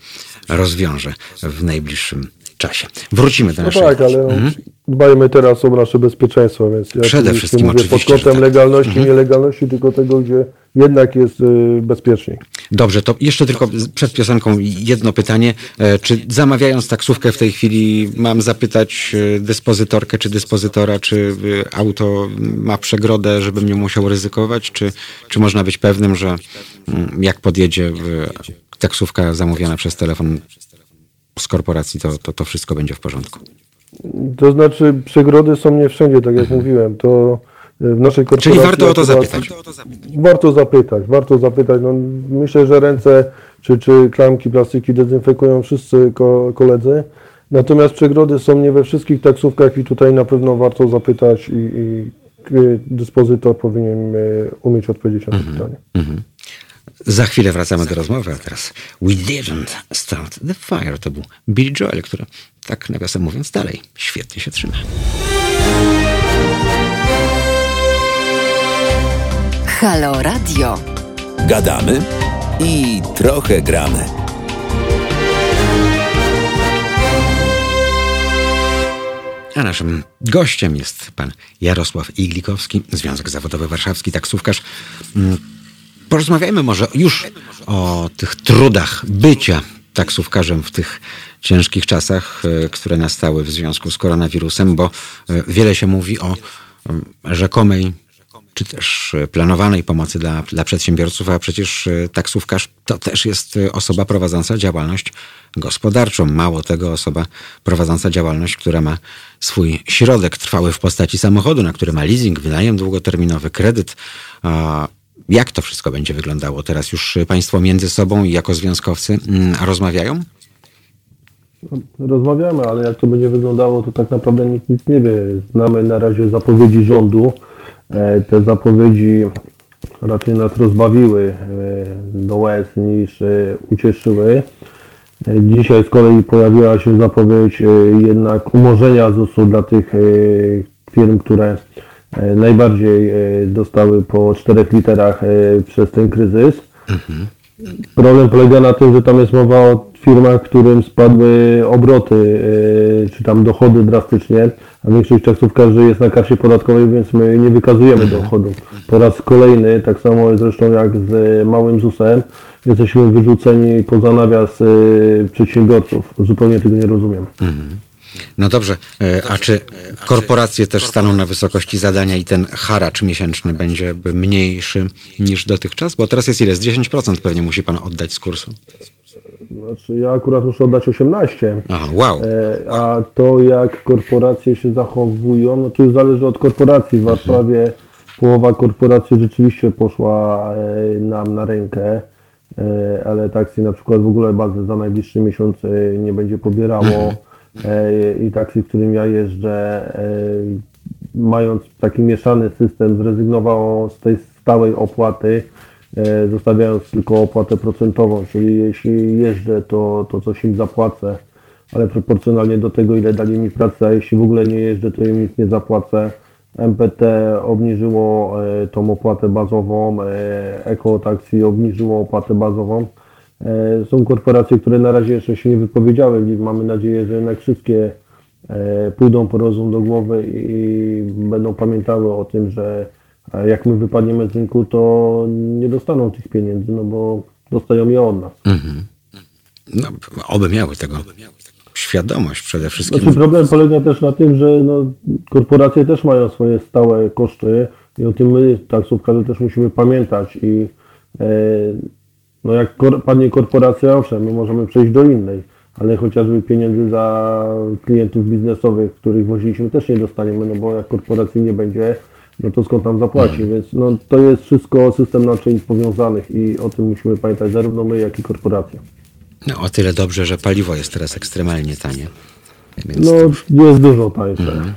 rozwiąże w najbliższym czasie. Wrócimy do No naszej... tak, ale dbajmy teraz o nasze bezpieczeństwo, więc ja Przede wszystkim mówię pod kątem tak. legalności, nielegalności, tylko tego, gdzie jednak jest y, bezpieczniej. Dobrze, to jeszcze tylko przed piosenką jedno pytanie. E, Czy zamawiając taksówkę w tej chwili mam zapytać e, dyspozytorkę czy dyspozytora, czy e, auto ma przegrodę, żebym nie musiał ryzykować? Czy, czy można być pewnym, że mm, jak podjedzie taksówka zamówiona przez telefon z korporacji, to, to, to wszystko będzie w porządku? To znaczy, przegrody są nie wszędzie, tak jak mówiłem. To y, w naszej korporacji... Czyli warto o to zapytać. Warto zapytać, warto zapytać. No, myślę, że ręce czy, czy klamki, plastiki dezynfekują wszyscy ko koledzy. Natomiast przegrody są nie we wszystkich taksówkach i tutaj na pewno warto zapytać i, i y, dyspozytor powinien y, umieć odpowiedzieć na to pytanie. Za chwilę wracamy do rozmowy, a teraz We Didn't Start the Fire. To był Billy Joel, który tak nawiasem mówiąc dalej świetnie się trzyma. Halo Radio. Gadamy i trochę gramy. A naszym gościem jest pan Jarosław Iglikowski, Związek Zawodowy Warszawski, taksówkarz. Porozmawiajmy może już o tych trudach bycia taksówkarzem w tych ciężkich czasach, e, które nastały w związku z koronawirusem, bo e, wiele się mówi o mm, rzekomej czy też e, planowanej pomocy dla, dla przedsiębiorców, a przecież taksówkarz to też jest osoba prowadząca działalność gospodarczą. Mało tego, osoba prowadząca działalność, która ma swój środek trwały w postaci samochodu, na który ma leasing, wynajem długoterminowy, kredyt. Jak to wszystko będzie wyglądało? Teraz już Państwo między sobą i jako związkowcy mm, rozmawiają? Rozmawiamy, ale jak to będzie wyglądało, to tak naprawdę nikt nic nie wie. Znamy na razie zapowiedzi rządu. E, Te zapowiedzi raczej nas rozbawiły e, do łez niż e, ucieszyły. Dzisiaj z kolei pojawiła się zapowiedź jednak umorzenia ZUS-u dla tych firm, które najbardziej e, dostały po czterech literach e, przez ten kryzys. Problem polega na tym, że tam jest mowa o firmach, którym spadły obroty, czy tam dochody drastycznie, a większość taksówkarzy jest na karcie podatkowej, więc my nie wykazujemy dochodów. Po raz kolejny, tak samo zresztą jak z małym ZUS-em, jesteśmy wyrzuceni poza nawias przedsiębiorców. Zupełnie tego nie rozumiem. No dobrze, e, a czy korporacje też staną na wysokości zadania i ten haracz miesięczny będzie mniejszy niż dotychczas? Bo teraz jest ile? Z 10% pewnie musi pan oddać z kursu. Znaczy, ja akurat muszę oddać 18. Aha, wow. E, A to jak korporacje się zachowują, no to już zależy od korporacji. W Warszawie połowa korporacji rzeczywiście poszła e, nam na rękę, ale taksi na przykład w ogóle bazę za najbliższy miesiąc nie będzie pobierało E, i taksi, którym ja jeżdżę, e, mając taki mieszany system, zrezygnowało z tej stałej opłaty, e, zostawiając tylko opłatę procentową, czyli jeśli jeżdżę, to, to coś im zapłacę, ale proporcjonalnie do tego, ile dali mi pracę, a jeśli w ogóle nie jeżdżę, to im nic nie zapłacę. MPT obniżyło e, tą opłatę bazową, e, EcoTaxi obniżyło opłatę bazową. E, Są korporacje, które na razie jeszcze się nie wypowiedziały i mamy nadzieję, że jednak wszystkie e, pójdą po rozum do głowy i będą pamiętały o tym, że e, jak my wypadniemy z rynku, to nie dostaną tych pieniędzy, no bo dostają je od nas. No, oby miały tego świadomość przede wszystkim. Znaczy problem polega też na tym, że no, korporacje też mają swoje stałe koszty i o tym my, taksówkarze, też musimy pamiętać i e, no jak kor, padnie korporacja, owszem, my możemy przejść do innej, ale chociażby pieniędzy za klientów biznesowych, których woziliśmy też nie dostaniemy, no bo jak korporacji nie będzie, no to skąd tam zapłaci, więc no, to jest wszystko system naczyń powiązanych i o tym musimy pamiętać zarówno my, jak i korporacja. No, o tyle dobrze, że paliwo jest teraz ekstremalnie tanie. Więc No to, jest dużo tańsze.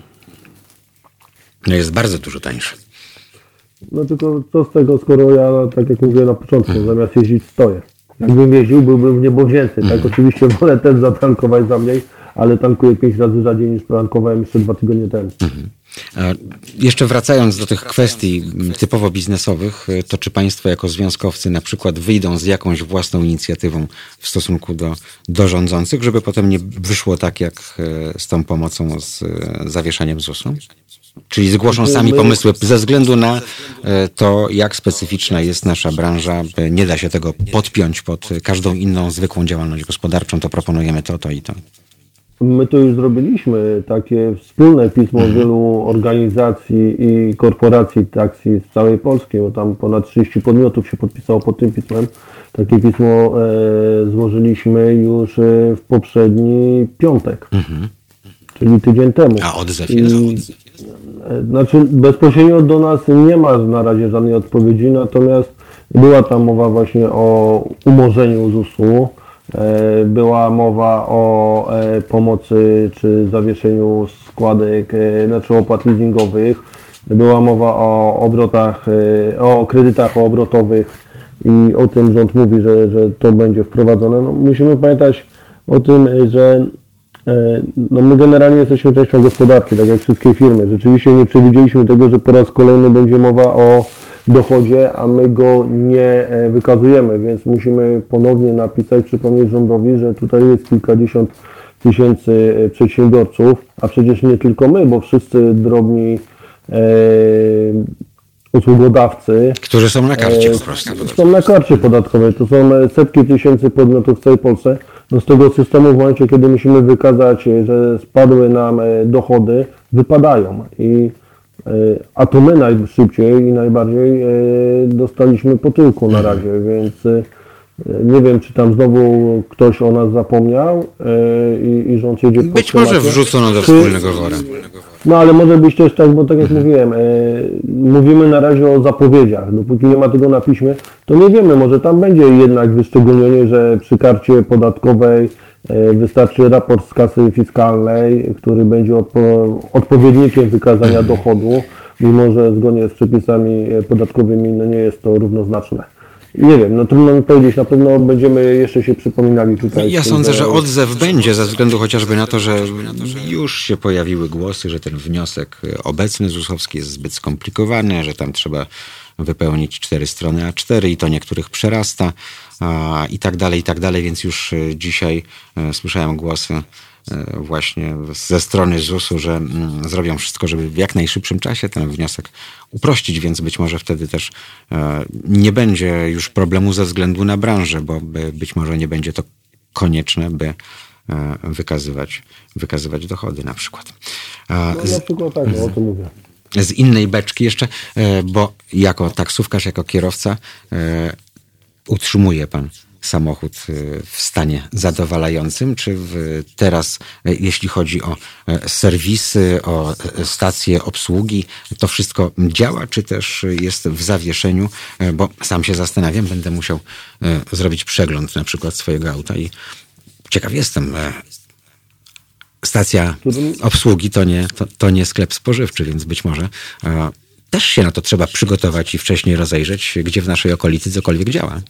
no jest bardzo dużo tańsze. No tylko co z tego, skoro ja, tak jak mówiłem na początku, zamiast jeździć stoję. Jakbym jeździł, byłbym w niebo wzięty. Tak, oczywiście wolę też zatankować za mniej, ale tankuję 5 razy rzadziej niż tankowałem jeszcze dwa tygodnie temu. A jeszcze wracając do tych kwestii m, typowo biznesowych, y, to czy Państwo jako związkowcy na przykład wyjdą z jakąś własną inicjatywą w stosunku do, do rządzących, żeby potem nie wyszło tak jak y, z tą pomocą z y, zawieszaniem ZUS-u? Czyli zgłoszą sami pomysły ze względu na to, jak specyficzna jest nasza branża. Nie da się tego podpiąć pod każdą inną zwykłą działalność gospodarczą, to proponujemy to, to i to. My to już zrobiliśmy, takie wspólne pismo wielu organizacji i korporacji taksi z całej Polski, bo tam ponad 30 podmiotów się podpisało pod tym pismem. Takie pismo e, złożyliśmy już e, w poprzedni piątek, czyli tydzień temu. A odzew I- jest? E, Znaczy bezpośrednio do nas nie ma na razie żadnej odpowiedzi, natomiast była tam mowa właśnie o umorzeniu ZUS-u, była mowa o e, pomocy czy zawieszeniu składek, e, znaczy opłat leasingowych, była mowa o obrotach, e, o kredytach obrotowych i o tym rząd mówi, że, że to będzie wprowadzone. No, musimy pamiętać o tym, że E, No my generalnie jesteśmy częścią gospodarki, tak jak wszystkie firmy. Rzeczywiście nie przewidzieliśmy tego, że po raz kolejny będzie mowa o dochodzie, a my go nie e, wykazujemy, więc musimy ponownie napisać, przypomnieć rządowi, że tutaj jest kilkadziesiąt tysięcy e, przedsiębiorców, a przecież nie tylko my, bo wszyscy drobni e, usługodawcy Którzy są na karcie E, po prostu. Są na karcie podatkowej. To są e, setki tysięcy podmiotów w całej Polsce. No z tego systemu w momencie, kiedy musimy wykazać, e, że spadły nam e, dochody, wypadają. I, e, a to my najszybciej i najbardziej e, dostaliśmy po tyłku na razie, więc e, nie wiem, czy tam znowu ktoś o nas zapomniał e, i, i rząd jedzie po Być może wrzucono do wspólnego wora. no ale może być też tak, bo tak jak mówiłem, e, mówimy na razie o zapowiedziach. Dopóki nie ma tego na piśmie, to nie wiemy, może tam będzie jednak wyszczególnienie, że przy karcie podatkowej e, wystarczy raport z kasy fiskalnej, który będzie odpo- odpowiednikiem wykazania dochodu, mimo że zgodnie z przepisami e, podatkowymi no nie jest to równoznaczne. Nie wiem, no trudno mi powiedzieć, na pewno będziemy jeszcze się przypominali tutaj. Ja sądzę, że odzew będzie ze względu chociażby na to, że już się pojawiły głosy, że ten wniosek obecny ZUS-owski jest zbyt skomplikowany, że tam trzeba wypełnić cztery strony A4 i to niektórych przerasta i tak dalej, i tak dalej, więc już e, dzisiaj e, słyszałem głosy e, właśnie ze strony ZUS-u, że mm, zrobią wszystko, żeby w jak najszybszym czasie ten wniosek uprościć, więc być może wtedy też nie będzie już problemu ze względu na branżę, bo by- być może nie będzie to konieczne, by wykazywać, wykazywać dochody na przykład. No, na przykład tak, o tym mówię. Z innej beczki jeszcze, e, bo jako taksówkarz, jako kierowca e, utrzymuje pan samochód e, w stanie zadowalającym, czy teraz, jeśli chodzi o serwisy, o stacje obsługi, to wszystko działa, czy też jest w zawieszeniu, bo sam się zastanawiam, będę musiał zrobić przegląd na przykład swojego auta i ciekaw jestem, stacja obsługi to nie, to, to nie sklep spożywczy, więc być może e, też się na to trzeba przygotować i wcześniej rozejrzeć, gdzie w naszej okolicy cokolwiek działa.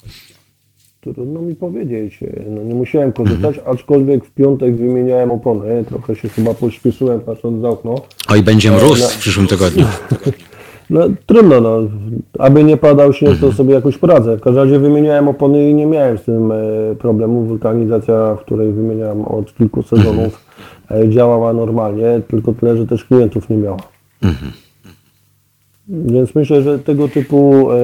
Trudno mi powiedzieć. No, nie musiałem korzystać, aczkolwiek w piątek wymieniałem opony. Trochę się chyba pośpieszyłem patrząc za okno. Oj, będzie mróz w przyszłym tygodniu. No trudno, no. Aby nie padał śnieg, to sobie jakoś poradzę. W każdym razie wymieniałem opony i nie miałem z tym e, problemu. Wulkanizacja, w której wymieniałem od kilku sezonów, e, działała normalnie, tylko tyle, że też klientów nie miała. Więc myślę, że tego typu e,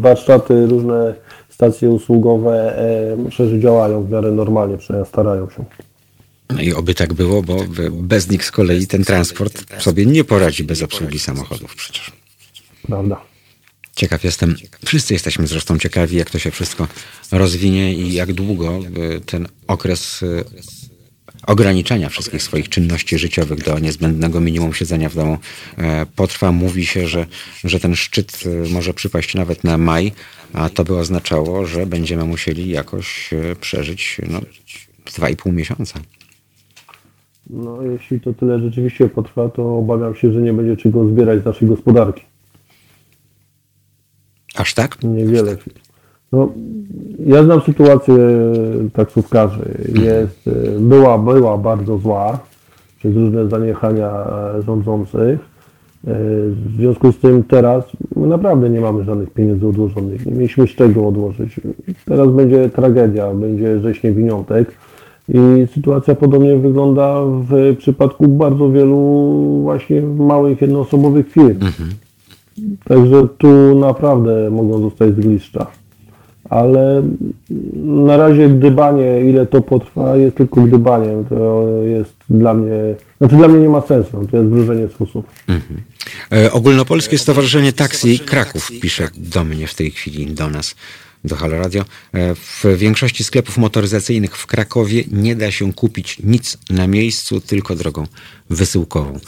warsztaty, różne stacje usługowe, e, myślę, że działają w miarę normalnie, przynajmniej starają się. No i oby tak było, bo bez nich z kolei ten transport sobie nie poradzi bez obsługi samochodów przecież. Prawda. Ciekaw jestem, wszyscy jesteśmy zresztą ciekawi, jak to się wszystko rozwinie i jak długo ten okres ograniczenia wszystkich swoich czynności życiowych do niezbędnego minimum siedzenia w domu e, potrwa. Mówi się, że, że ten szczyt y, może przypaść nawet na maj, a to by oznaczało, że będziemy musieli jakoś y, przeżyć no, dwa i pół miesiąca. No, jeśli to tyle rzeczywiście potrwa, to obawiam się, że nie będzie czego zbierać z naszej gospodarki. Aż tak? Niewiele. No, ja znam sytuację taksówkarzy. Jest, była, była bardzo zła przez różne zaniechania e, rządzących. E, W związku z tym teraz my naprawdę nie mamy żadnych pieniędzy odłożonych. Nie mieliśmy z czego odłożyć. Teraz będzie tragedia, będzie rzeźnie winiątek. I sytuacja podobnie wygląda w przypadku bardzo wielu właśnie małych, jednoosobowych firm. Także tu naprawdę mogą zostać zgliszcza. Ale na razie gdybanie, ile to potrwa, jest tylko gdybaniem. To jest dla mnie, znaczy dla mnie nie ma sensu. To jest wróżenie z fusów. E, Ogólnopolskie Stowarzyszenie Taksi Kraków pisze do mnie w tej chwili, do nas, do Halo Radio. E, W większości sklepów motoryzacyjnych w Krakowie nie da się kupić nic na miejscu, tylko drogą wysyłkową.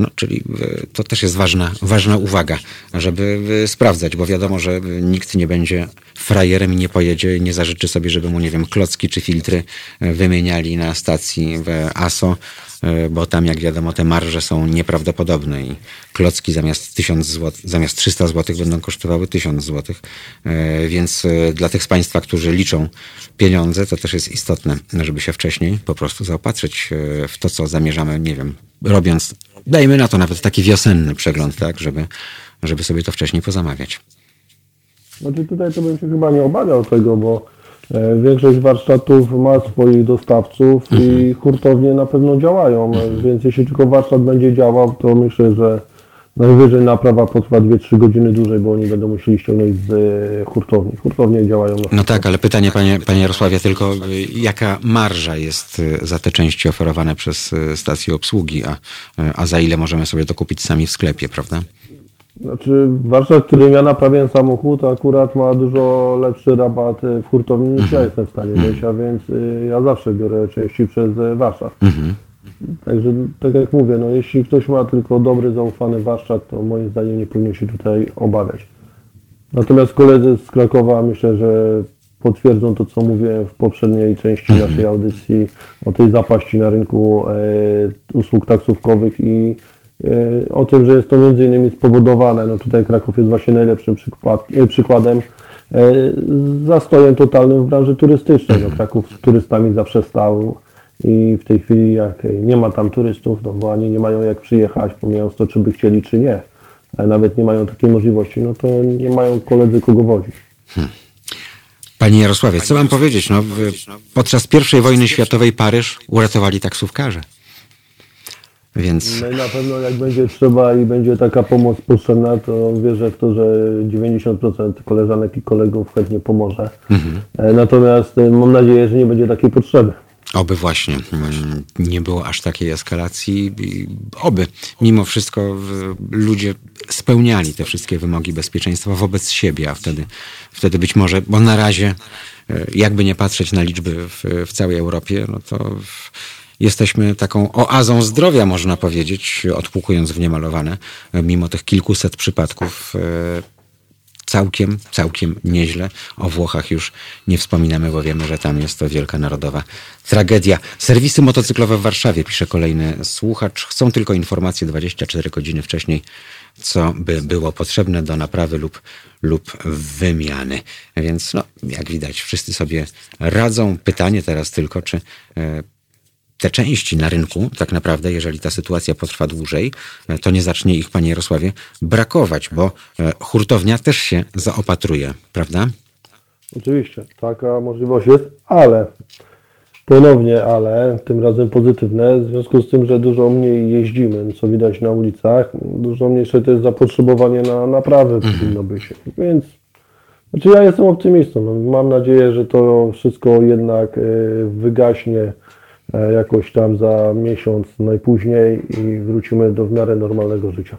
No, czyli e, to też jest ważna, ważna uwaga, żeby e, sprawdzać, bo wiadomo, że e, nikt nie będzie frajerem i nie pojedzie, nie zażyczy sobie, żeby mu, nie wiem, klocki czy filtry wymieniali na stacji w ASO, bo tam, jak wiadomo, te marże są nieprawdopodobne i klocki zamiast 1000 zł, zamiast 300 zł będą kosztowały 1000 zł. Więc dla tych z Państwa, którzy liczą pieniądze, to też jest istotne, żeby się wcześniej po prostu zaopatrzyć w to, co zamierzamy, nie wiem, robiąc, dajmy na to nawet taki wiosenny przegląd, tak, żeby, żeby sobie to wcześniej pozamawiać. Znaczy tutaj to bym się chyba nie obawiał tego, bo e, większość warsztatów ma swoich dostawców i hurtownie na pewno działają, e, więc jeśli tylko warsztat będzie działał, to myślę, że najwyżej naprawa potrwa 2-3 godziny dłużej, bo oni będą musieli ściągnąć z e, hurtowni. Hurtownie działają na No tak, ale pytanie, panie, panie Jarosławie, tylko y, jaka marża jest y, za te części oferowane przez stacje obsługi, a, a za ile możemy sobie to kupić sami w sklepie, prawda? Znaczy warsztat, którym ja naprawiam samochód, akurat ma dużo lepszy rabat e, w hurtowni niż ja jestem w stanie wejść, a więc e, ja zawsze biorę części przez e, warsztat. Także tak jak mówię, no jeśli ktoś ma tylko dobry, zaufany warsztat, to moim zdaniem nie powinien się tutaj obawiać. Natomiast koledzy z Krakowa myślę, że potwierdzą to, co mówiłem w poprzedniej części naszej audycji o tej zapaści na rynku e, usług taksówkowych i e, o tym, że jest to między innymi spowodowane, no tutaj Kraków jest właśnie najlepszym przykład, e, przykładem, e, zastojem totalnym w branży turystycznej. No, Kraków z turystami zawsze stał i w tej chwili jak nie ma tam turystów, no bo ani nie mają jak przyjechać, pomijając to, czy by chcieli, czy nie, ale nawet nie mają takiej możliwości, no to nie mają koledzy kogo wozić. Panie Jarosławie, co mam powiedzieć? No, podczas I wojny światowej Paryż uratowali taksówkarze. Więc No i na pewno jak będzie trzeba i będzie taka pomoc potrzebna, to wierzę w to, że 90% koleżanek i kolegów chętnie pomoże. E, Natomiast e, mam nadzieję, że nie będzie takiej potrzeby. Oby właśnie mm, nie było aż takiej eskalacji. Oby mimo wszystko ludzie spełniali te wszystkie wymogi bezpieczeństwa wobec siebie, a wtedy, wtedy być może, bo na razie, e, jakby nie patrzeć na liczby w, w całej Europie, no to jesteśmy taką oazą zdrowia, można powiedzieć, odpłukując w niemalowane, e, mimo tych kilkuset przypadków. Całkiem, całkiem nieźle. O Włochach już nie wspominamy, bo wiemy, że tam jest to wielka narodowa tragedia. Serwisy motocyklowe w Warszawie, pisze kolejny słuchacz. Chcą tylko informacje 24 godziny wcześniej co by było potrzebne do naprawy lub, lub wymiany. Więc no, jak widać, wszyscy sobie radzą. Pytanie teraz tylko, czy e, te części na rynku, tak naprawdę, jeżeli ta sytuacja potrwa dłużej, e, to nie zacznie ich, panie Jarosławie, brakować, bo e, hurtownia też się zaopatruje, prawda? Oczywiście, taka możliwość jest, ale ponownie, ale tym razem pozytywne, w związku z tym, że dużo mniej jeździmy, co widać na ulicach, dużo mniejsze to jest zapotrzebowanie na naprawy Mhm. powinno być. Więc znaczy ja jestem optymistą. No, mam nadzieję, że to wszystko jednak e, wygaśnie jakoś tam za miesiąc najpóźniej i wrócimy do w miarę normalnego życia.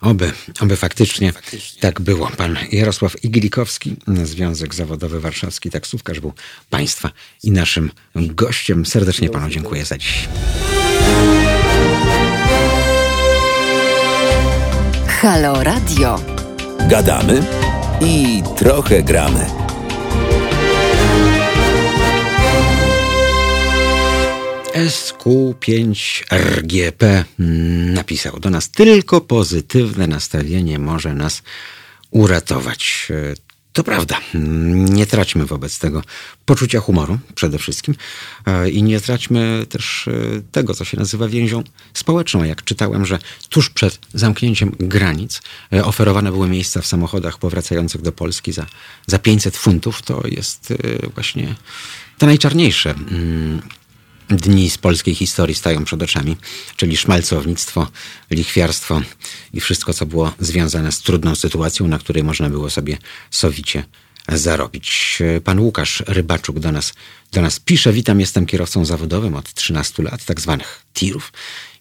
Oby, oby faktycznie tak było. Pan Jarosław Igilikowski, Związek Zawodowy Warszawski Taksówkarz był Państwa i naszym gościem. Serdecznie Panu dziękuję za dziś. Halo Radio. Gadamy i trochę gramy. SQ5RGP napisał do nas, tylko pozytywne nastawienie może nas uratować. To prawda, nie traćmy wobec tego poczucia humoru przede wszystkim e, i nie traćmy też e, tego, co się nazywa więzią społeczną. Jak czytałem, że tuż przed zamknięciem granic e, oferowane były miejsca w samochodach powracających do Polski za, za 500 funtów, to jest właśnie te najczarniejsze mm, dni z polskiej historii stają przed oczami, czyli szmalcownictwo, lichwiarstwo i wszystko, co było związane z trudną sytuacją, na której można było sobie sowicie zarobić. Pan Łukasz Rybaczuk do nas, do nas pisze. Witam, jestem kierowcą zawodowym od 13 lat, tak zwanych tirów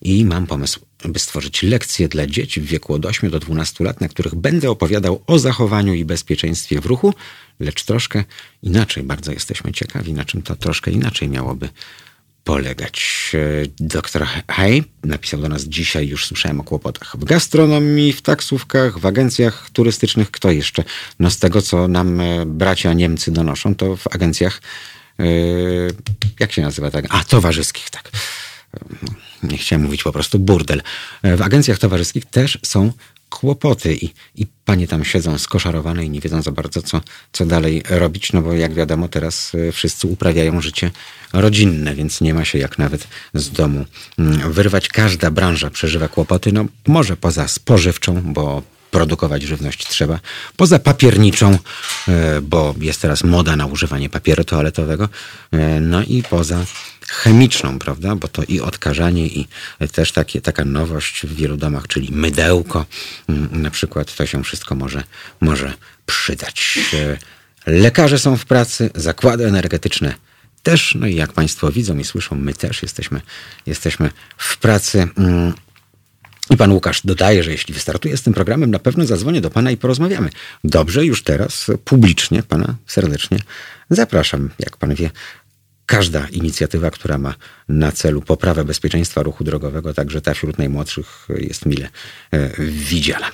i mam pomysł, by stworzyć lekcje dla dzieci w wieku od 8 do 12 lat, na których będę opowiadał o zachowaniu i bezpieczeństwie w ruchu, lecz troszkę inaczej. Bardzo jesteśmy ciekawi, na czym to troszkę inaczej miałoby polegać. E, Doktor Hej napisał do nas dzisiaj, już słyszałem o kłopotach w gastronomii, w taksówkach, w agencjach turystycznych. Kto jeszcze? No z tego, co nam e, bracia Niemcy donoszą, to w agencjach, e, jak się nazywa tak? A, towarzyskich, tak. Nie chciałem mówić po prostu burdel. W agencjach towarzyskich też są kłopoty i, i panie tam siedzą skoszarowane i nie wiedzą za bardzo, co, co dalej robić, no bo jak wiadomo, teraz e, wszyscy uprawiają życie rodzinne, więc nie ma się jak nawet z domu mm, wyrwać. Każda branża przeżywa kłopoty, no może poza spożywczą, bo produkować żywność trzeba. Poza papierniczą, e, bo jest teraz moda na używanie papieru toaletowego. e, No i poza chemiczną, prawda? Bo to i odkażanie, i też takie, taka nowość w wielu domach, czyli mydełko. mm, Na przykład to się wszystko może, może przydać. E, Lekarze są w pracy, zakłady energetyczne też, no i jak Państwo widzą i słyszą, my też jesteśmy, jesteśmy w pracy. Mm, i pan Łukasz dodaje, że jeśli wystartuję z tym programem, na pewno zadzwonię do pana i porozmawiamy. Dobrze, już teraz publicznie pana serdecznie zapraszam. Jak pan wie, każda inicjatywa, która ma na celu poprawę bezpieczeństwa ruchu drogowego, także ta wśród najmłodszych jest mile e, widziana.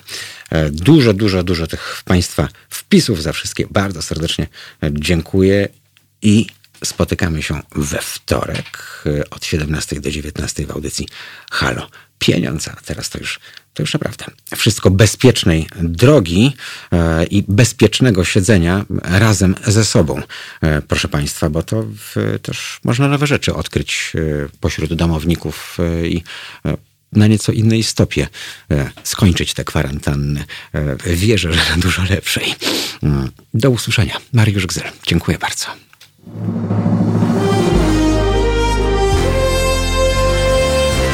E, Dużo, dużo, dużo tych państwa wpisów za wszystkie bardzo serdecznie e, dziękuję i spotykamy się we wtorek od 17 do 19 w audycji Halo Pieniądz, a teraz to już, to już naprawdę wszystko bezpiecznej drogi e, i bezpiecznego siedzenia razem ze sobą, e, proszę Państwa, bo to w, też można nowe rzeczy odkryć e, pośród domowników i na nieco innej stopie skończyć tę kwarantannę. E, Wierzę, że na dużo lepszej. Mm, Do usłyszenia. Mariusz Gzel. Dziękuję bardzo.